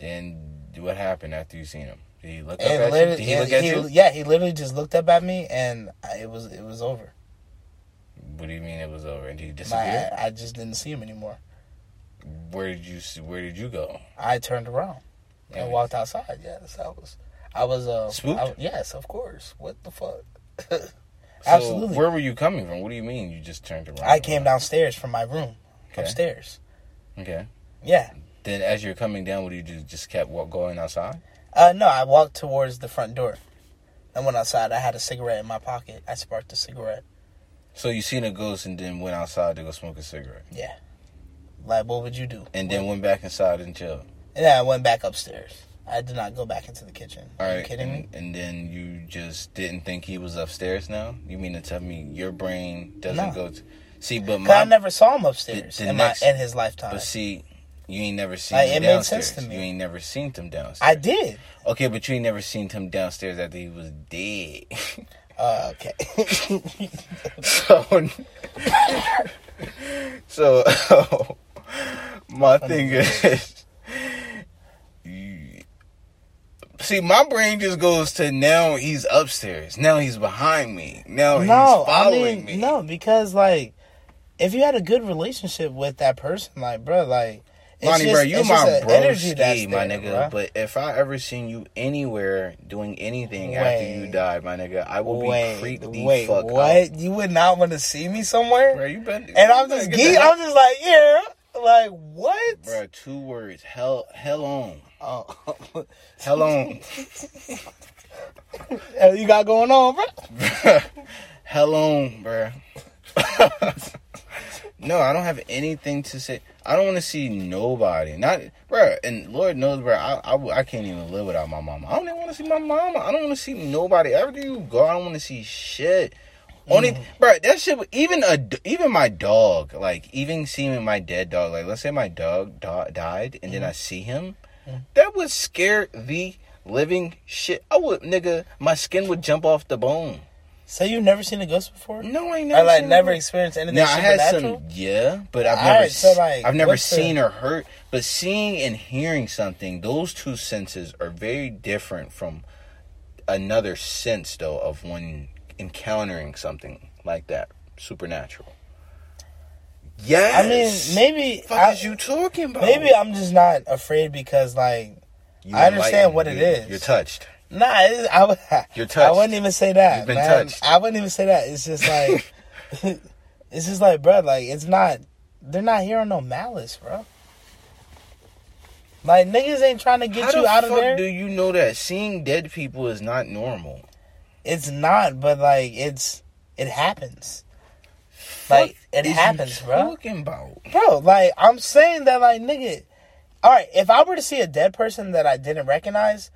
And what happened after you seen him? He look up And at you? Did he look at he- you? yeah, he literally just looked up at me, and I- it was it was over. What do you mean it was over? And he Like, disappear? I, I just didn't see him anymore. Where did you see, Where did you go? I turned around and walked outside. Yeah, that's how it was. I was uh, Spooked? I- yes, of course. What the fuck? So Absolutely. where were you coming from? What do you mean you just turned around? I came downstairs from my room, Okay. upstairs. Okay. Yeah. Then as you're coming down, what do you do? Just kept walk, going outside? Uh, no, I walked towards the front door. I went outside. I had a cigarette in my pocket. I sparked a cigarette. So you seen a ghost and then went outside to go smoke a cigarette, Yeah. Like, what would you do? and then went back inside and chilled. And then I went back upstairs. I did not go back into the kitchen. All Are right. you kidding and, me? and then you just didn't think he was upstairs. Now you mean to tell me your brain doesn't No. go to see? but my I never saw him upstairs the- the in my in his lifetime. but see, you ain't never seen Like, him it made downstairs. sense to me. You ain't never seen him downstairs. I did. Okay, but you ain't never seen him downstairs after he was dead. Uh, okay. so, so my thing is, see, my brain just goes to now he's upstairs. Now he's behind me. Now no, he's I following mean me. no, because like if you had a good relationship with that person, like bro, like Lonnie, just, bro, you my bro, energy my there, nigga. bruh. But if I ever seen you anywhere doing anything after you Wait. died, my nigga, I will be wait, creeped the wait, fuck what? out. You would not want to see me somewhere? Bro, you been and I'm just geek. I'm just like, yeah, like what? Bro, two words. Hell, hell on. Oh. Hell on. Hell you got going on, bro? Hell on, bro. no, I don't have anything to say. I don't want to see nobody. Not, bruh. And Lord knows, bruh, I can't even live without my mama. I don't even want to see my mama. I don't want to see nobody. After you go, I don't want to see shit. Only, mm. bruh, that shit. Even a, even my dog, like even seeing my dead dog. Like, let's say my dog da- died, and then I mm. see him, mm. that would scare the living shit. I would, nigga, my skin would jump off the bone. So you've never seen a ghost before? No, I ain't never. like seen never experienced anything Now I had supernatural? some, yeah, but I've never, right, so, like, I've never what's the- seen or heard. But seeing and hearing something, those two senses are very different from another sense, though, of when encountering something like that supernatural. Yes, I mean, maybe Fuck I, is you talking about? maybe I'm just not afraid because like You I understand what it is. You're touched. Nah, I, would- You're I touched. wouldn't even say that. You've been man. touched. I wouldn't even say that. It's just like, it's just like, bro, like it's not. They're not here on no malice, bro. Like niggas ain't trying to get How you the out of fuck there. do you know that seeing dead people is not normal? It's not, but like it's it happens. Like it happens, you bro. Talking about. Bro, like I'm saying that, like nigga. All right, if I were to see a dead person that I didn't recognize,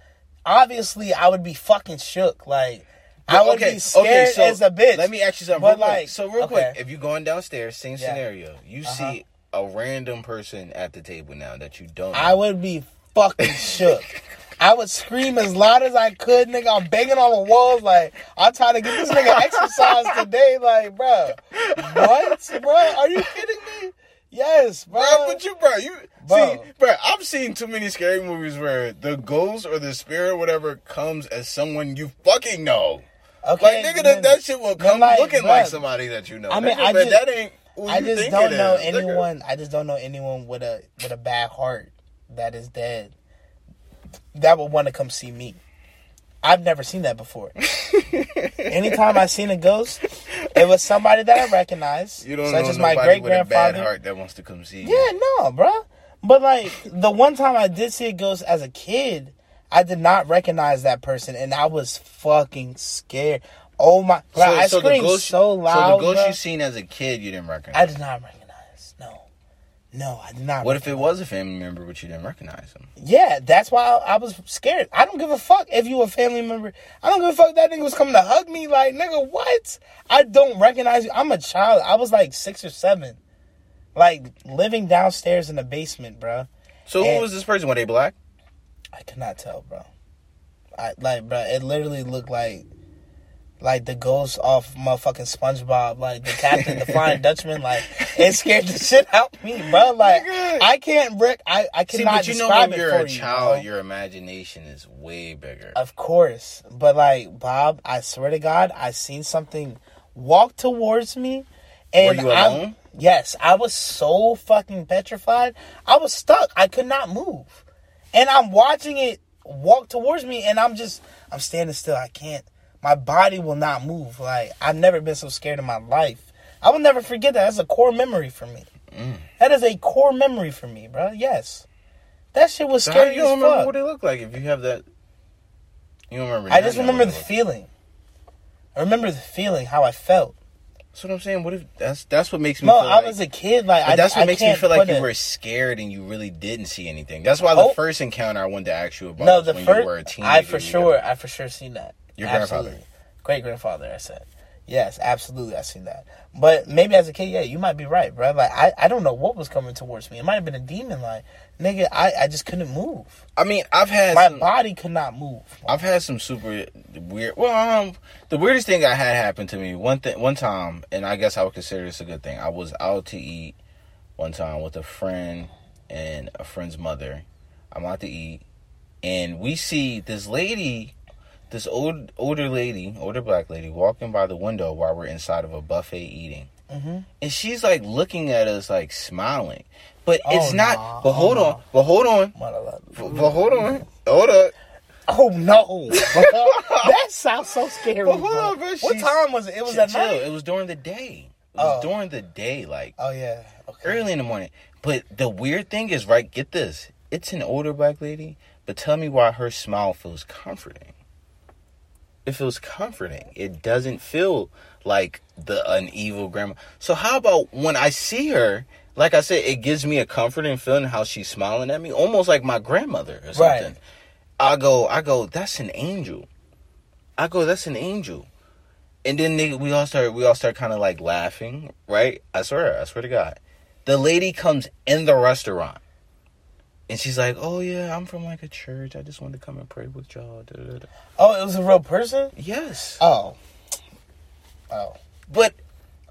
obviously I would be fucking shook. Like I would be scared as a bitch. Let me ask you something. But, real quick. like, so real okay. quick, if you're going downstairs, same Yeah. scenario, you uh-huh. see a random person at the table now that you don't. Know. I would be fucking shook. I would scream as loud as I could, nigga. I'm banging on the walls, like I'm trying to get this nigga exercise today, like, bro. What, bro? Are you kidding me? Yes, bro. Bro, but you, bro, you Bro. see, bro. I've seen too many scary movies where the ghost or the spirit, or whatever, comes as someone you fucking know. okay, Like nigga, that, that shit will come like, looking bruh, like somebody that you know. I mean, Nigga, I just- that ain't. I just don't know is, nigga. anyone. I just don't know anyone with a with a bad heart that is dead that would want to come see me. I've never seen that before. Anytime I've seen a ghost, it was somebody that I recognize, You don't such know as my great with a bad grandfather. heart that wants to come see you. Yeah, no, bro. But like the one time I did see a ghost as a kid, I did not recognize that person, and I was fucking scared. Oh my! Bro, I screamed ghost, so loud. So the ghost bro. you seen as a kid, you didn't recognize. I did not recognize. No, I did not. What if it was a family member but you didn't recognize him? Yeah, that's why I, I was scared. I don't give a fuck if you a family member. I don't give a fuck that nigga was coming to hug me. Like, nigga, what? I don't recognize you. I'm a child. I was like six or seven. Like, living downstairs in the basement, bro. So who was this person? Were they black? I cannot tell, bro. I like, bro. It literally looked like, like the ghost off motherfucking SpongeBob, like the Captain, the Flying Dutchman. Like, it scared the shit out of me, bro. Like, I can't brick. I I cannot See, but you know when you're a you, child, bro. your imagination is way bigger. Of course. But like Bob, I swear to God, I seen something walk towards me and Were you I- yes, I was so fucking petrified. I was stuck. I could not move. And I'm watching it walk towards me, and I'm just I'm standing still. I can't. My body will not move. Like I've never been so scared in my life. I will never forget that. That's a core memory for me. Mm. That is a core memory for me, bro. Yes, that shit was So scary you don't remember fuck. what it looked like if you have that? You don't remember? I just remember the feeling. I remember the feeling, how I felt. That's what I'm saying. What if that's that's what makes me? No, feel I like, was a kid. Like I, that's what I makes me feel like you it- were scared and you really didn't see anything. That's why the Oh. first encounter I wanted to ask you about No, the when you were a first. teenager. I for sure, I for sure seen that. Your grandfather. great grandfather. I said, yes, absolutely, I seen that. But maybe as a kid, yeah, you might be right, bro. Like I, I don't know what was coming towards me. It might have been a demon. Like nigga, I, I just couldn't move. I mean, I've had My some, body could not move. I've had some super weird. Well, um, the weirdest thing I had happen to me one thing one time, and I guess I would consider this a good thing. I was out to eat one time with a friend and a friend's mother. I'm out to eat, and we see this lady, this old older lady, older black lady, walking by the window while we're inside of a buffet eating, hmm and she's like looking at us, like smiling. But Oh, it's not. nah. But hold Oh, on. But hold on. But, but hold on. Hold up. Oh no, that sounds so scary. But hold bro. on, bro. What time was it? It was at chill. night. It was during the day. It was Oh. during the day, like Oh yeah. Okay. early in the morning. But the weird thing is, right? Get this. It's an older black lady, but tell me why her smile feels comforting. It feels comforting. It doesn't feel like the an evil grandma. So how about when I see her? Like I said, it gives me a comforting feeling how she's smiling at me, almost like my grandmother or Right. something. I go, I go, that's an angel. I go, that's an angel. And then they, we all start, we all start kind of like laughing, right? I swear, I swear to God. The lady comes in the restaurant, and she's like, "Oh yeah, I'm from like a church. I just wanted to come and pray with y'all." Da, da, da. Oh, it was a real person. Yes, Oh. Oh. but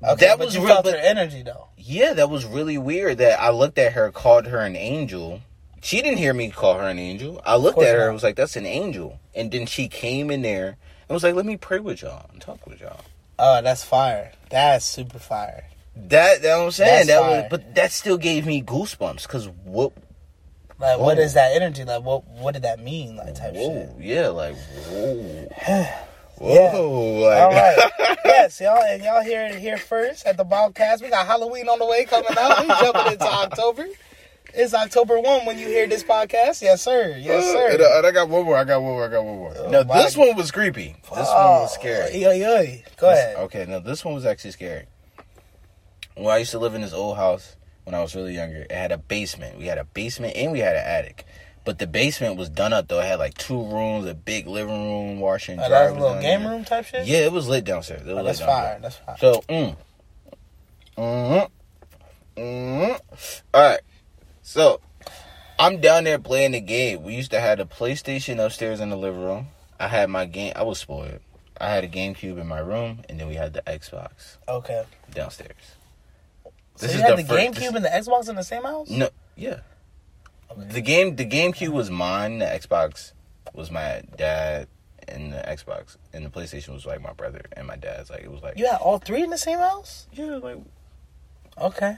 Okay, that but was you real. But her energy though. yeah, that was really weird. That I looked at her, called her an angel. She didn't hear me call her an angel. I looked at her not. and was like, "That's an angel." And then she came in there and was like, "Let me pray with y'all and talk with y'all." Oh, that's fire. That's super fire. That that what I'm saying. That's that fire. was, but that still gave me goosebumps because what? Like, what is that energy? Like, what what did that mean? Like, type Whoa, shit. yeah, like whoa, whoa, Yeah. like All right. yes, y'all and y'all hear it here first at the Bobcast. We got Halloween on the way coming up. We jumping into October. It's October one when you hear this podcast. Yes, sir. Yes, sir. And, uh, and I got one more. I got one more. I got one more. Oh, now this one was creepy. This one was scary. Yo, yo, Go This- ahead. Okay, now this one was actually scary. When I used to live in this old house when I was really younger, it had a basement. We had a basement and we had an attic. But the basement was done up though. It had like two rooms, a big living room, washer and Oh, that was a little game there. room type shit. Yeah, it was lit downstairs. It was Oh, that's fire. That's fire. So, mm. Mm-hmm. Mm-hmm. All right. So, I'm down there playing the game. We used to have a PlayStation upstairs in the living room. I had my game. I was spoiled. I had a GameCube in my room, and then we had the Xbox Okay. downstairs. So This you is had the the, GameCube this- and the Xbox in the same house? No, yeah. The game, the GameCube was mine. The Xbox was my dad, and the Xbox and the PlayStation was like my brother and my dad's. Like it was like You had all three in the same house? yeah, like Okay.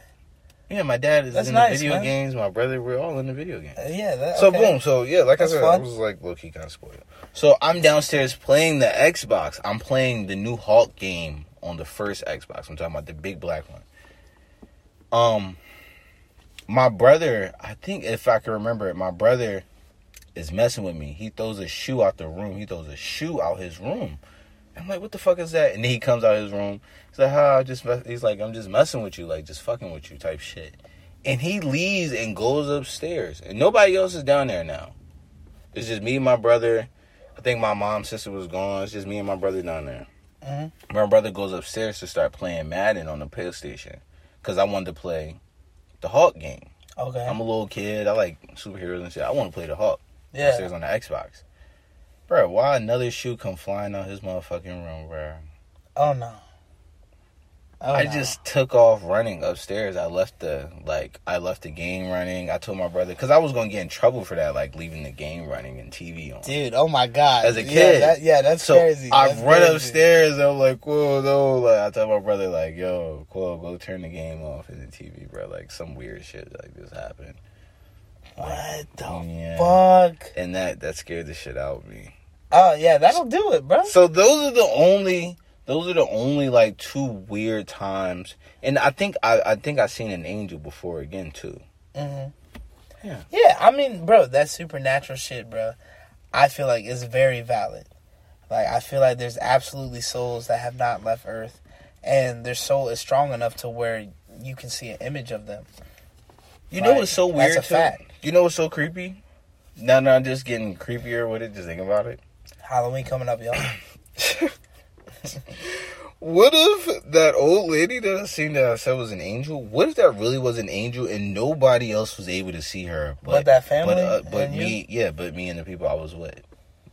Yeah, my dad is That's in nice, the video man. games. My brother, we're all in the video games. Uh, yeah. That, So okay. boom, so yeah, like That's I said, I was like low key kind of spoiled. So I'm downstairs playing the Xbox. I'm playing the new Hulk game on the first Xbox. I'm talking about the big black one. Um, my brother, I think if I can remember it, my brother is messing with me. He throws a shoe out the room. He throws a shoe out his room. I'm like, what the fuck is that? And then he comes out of his room. He's like, huh, I just mess-" he's like, I'm just messing with you, like just fucking with you type shit. And he leaves and goes upstairs. And nobody else is down there now. It's just me and my brother. I think my mom's sister was gone. It's just me and my brother down there. Mhm. My brother goes upstairs to start playing Madden on the PlayStation. Because I wanted to play the Hulk game. Okay. I'm a little kid. I like superheroes and shit. I want to play the Hulk yeah. upstairs on the Xbox. Bro, why another shoe come flying out his motherfucking room, bro? Oh no. Oh, I no. just took off running upstairs. I left the like I left the game running. I told my brother because I was gonna get in trouble for that, like leaving the game running and TV on. Dude, oh my god. As a Yeah, kid. that- Yeah, that's so crazy. I That's run crazy. upstairs. And I'm like, whoa, no. Like, I tell my brother, like, yo, Quo, go turn the game off in the TV, bro. Like some weird shit like this happened. What the Yeah. fuck? And that that scared the shit out of me. Oh yeah, that'll do it, bro. So those are the only those are the only like two weird times. And I think I I think I seen an angel before again too. hmm Yeah. Yeah, I mean, bro, that supernatural shit, bro. I feel like is very valid. Like I feel like there's absolutely souls that have not left Earth, and their soul is strong enough to where you can see an image of them. You know Like, what's so that's weird a too? fact. You know what's so creepy? Now, now I'm just getting creepier with it. Just think about it. Halloween coming up, y'all. What if that old lady that I seen that I said was an angel? What if that really was an angel and nobody else was able to see her? But that family but, uh, but me, yeah, but me and the people I was with,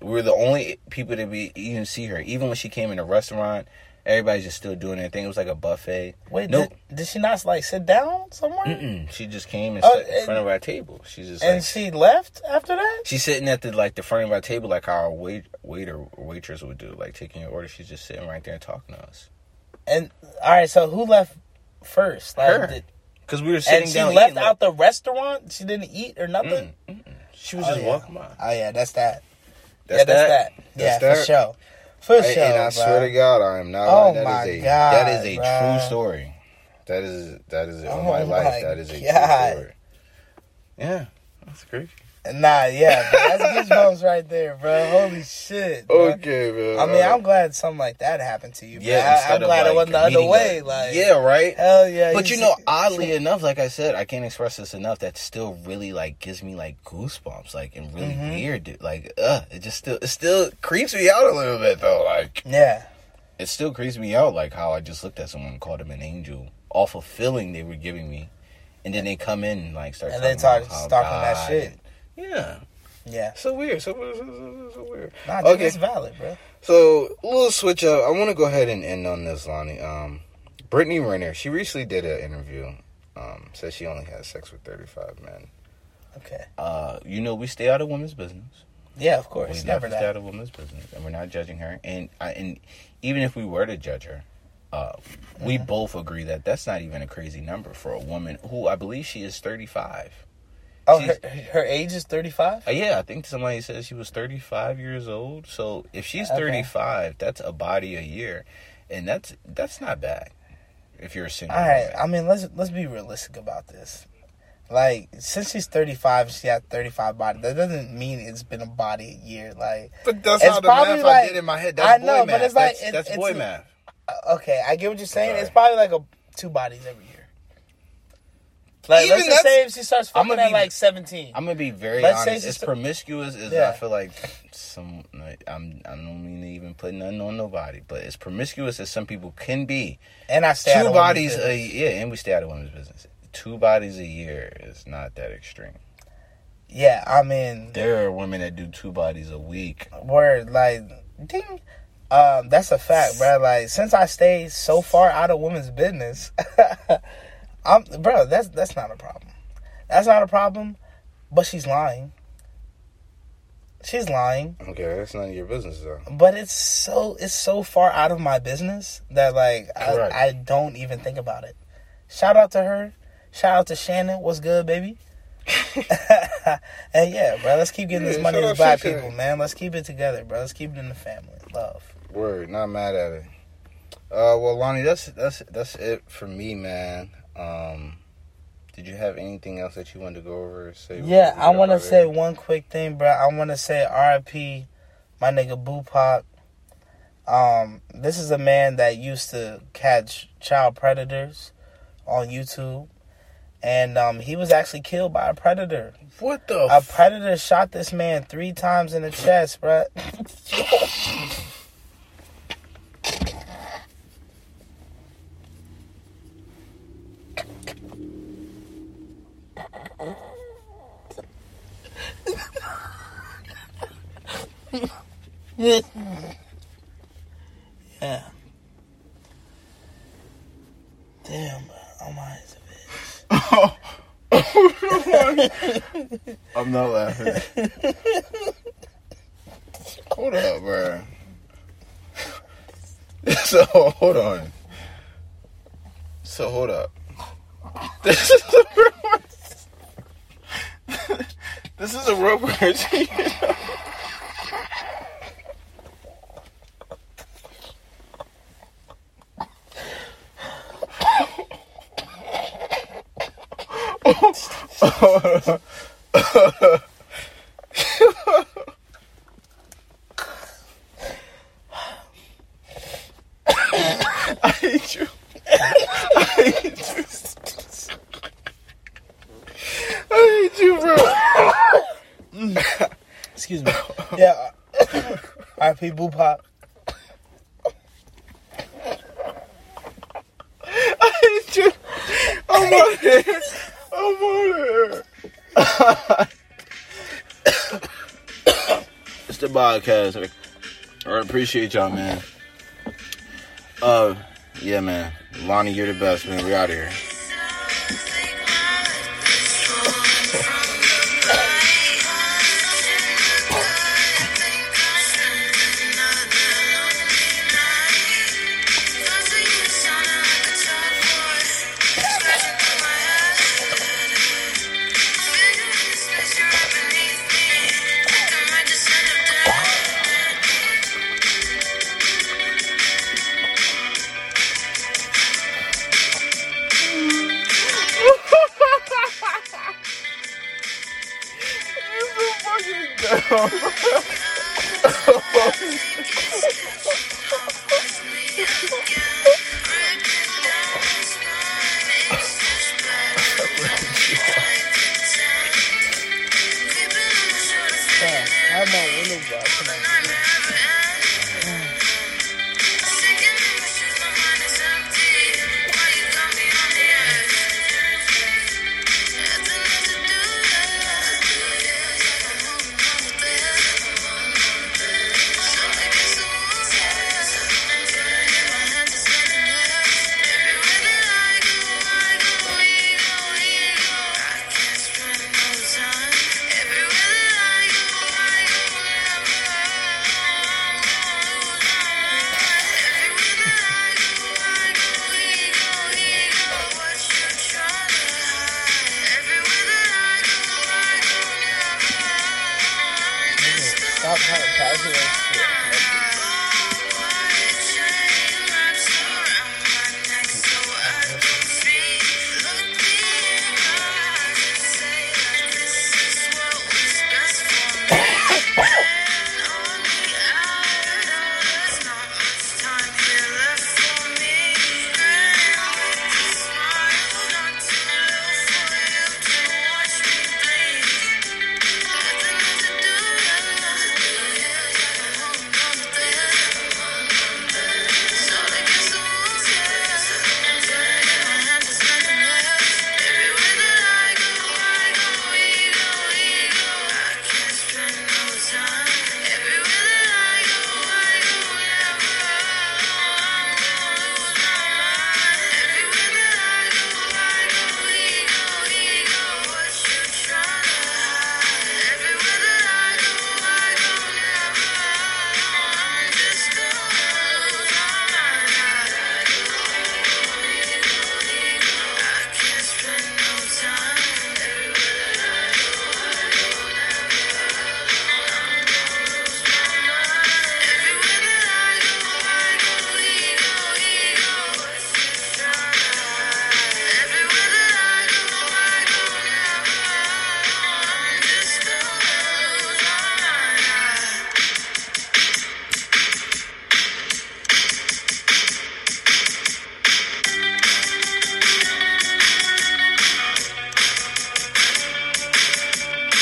we were the only people to be even see her. Even when she came in the restaurant, everybody's just still doing their thing. It was like a buffet. Wait, no, did, did she not like sit down somewhere? mm-mm. she just came and Oh, sat in front of our table. She just And like, she left after that? She's sitting at the like the front of our table, like how our wait, waiter waitress would do, like taking your order. She's just sitting right there talking to us. And all right, so who left first? Like, Her. Cause we were sitting and she down. left eating, like- out the restaurant. She didn't eat or nothing. She was Oh, just yeah. walking by. Oh yeah, that's that. That's yeah, that's that. That's yeah, that. for sure. For Hey, sure. and I bro. swear to God, I am not. Oh. That my is a God, that is a bruh. true story. That is that is Oh my life. my That is a God. true story. Yeah, that's great. Nah, yeah, bro, that's goosebumps right there, bro. Holy shit. bro. Okay, man. I mean, I'm glad something like that happened to you. Bro. yeah. I, I'm glad like, it wasn't the other way. Like, yeah, right. hell yeah. But you know, oddly enough, like I said, I can't express this enough. That still really like gives me like goosebumps, like and really Mhm. weird. dude. Like, uh, it just still it still creeps me out a little bit though. Like, yeah, it still creeps me out. Like how I just looked at someone and called them an angel of feeling they were giving me, and then they come in and like start and talking they start about how stalking that shit. Yeah, Yeah, so weird. So, so, so, so, so weird. nah, dude, Okay. it's valid, bro. So a little switch up. I want to go ahead and end on this, Lonnie. Um, Brittany Renner. She recently did an interview. Um, said she only had sex with thirty-five men. Okay. Uh, you know, we stay out of women's business. Yeah, of course. We. Never stay out of women's business, and we're not judging her. And I, and even if we were to judge her, uh, we Mm-hmm. both agree that that's not even a crazy number for a woman who I believe she is thirty-five. Oh, her, her age is 35? Uh, yeah, I think somebody said she was 35 years old. So if she's Okay. 35, that's a body a year, and that's that's not bad. If you're a single, All right. woman. I mean, let's let's be realistic about this. Like, since she's 35, she had 35 body. That doesn't mean it's been a body a year. Like, but that's it's how the probably math like- I did in my head. I That's know, boy but math. it's like- that's, it- that's it's- boy math. uh, okay, I get what you're saying. It's probably like a two bodies every year. Like, Even let's just say if she starts I'm fucking at be- like 17. I'm gonna be very Let's honest. As promiscuous as Yeah. I feel like some, like, I'm, I don't mean to even put nothing on nobody, but as promiscuous as some people can be, and I stay out two of bodies a yeah, and we stay out of women's business. Two bodies a year is not that extreme. Yeah, I mean, There are women that do two bodies a week. word like ding. Um, that's a fact, bro. Like since I stay so far out of women's business, I'm bro. That's that's not a problem. That's not a problem. But she's lying. She's lying. Okay, that's none of your business though. But it's so it's so far out of my business that like I, I don't even think about it. Shout out to her. Shout out to Shannon. What's good, baby? and yeah, bro, let's keep getting Yeah, this money shout as out black Shannon. people, man. Let's keep it together, bro. Let's keep it in the family. Love. Word, not mad at it. Uh, well, Lonnie, that's that's that's it for me, man. Um, did you have anything else that you wanted to go over? or Say Yeah, I want to say one quick thing, bro. I want to say R.I.P. My nigga BooPac. Um, this is a man that used to catch child predators on YouTube, and um, he was actually killed by a predator. what the. A F- predator shot this man three times in the chest, bro. yeah. Damn, my, it's a bitch. I'm not laughing. hold up, bro. so hold on. So hold up. This is the this is a real person. I hate you. I hate you. I hate you, bro. Excuse me. Yeah. R.P. BooPac. I hate you. On here. I'm on here. it's the podcast. I appreciate y'all, man. Uh, yeah, man. Lonnie, you're the best, man. We out here.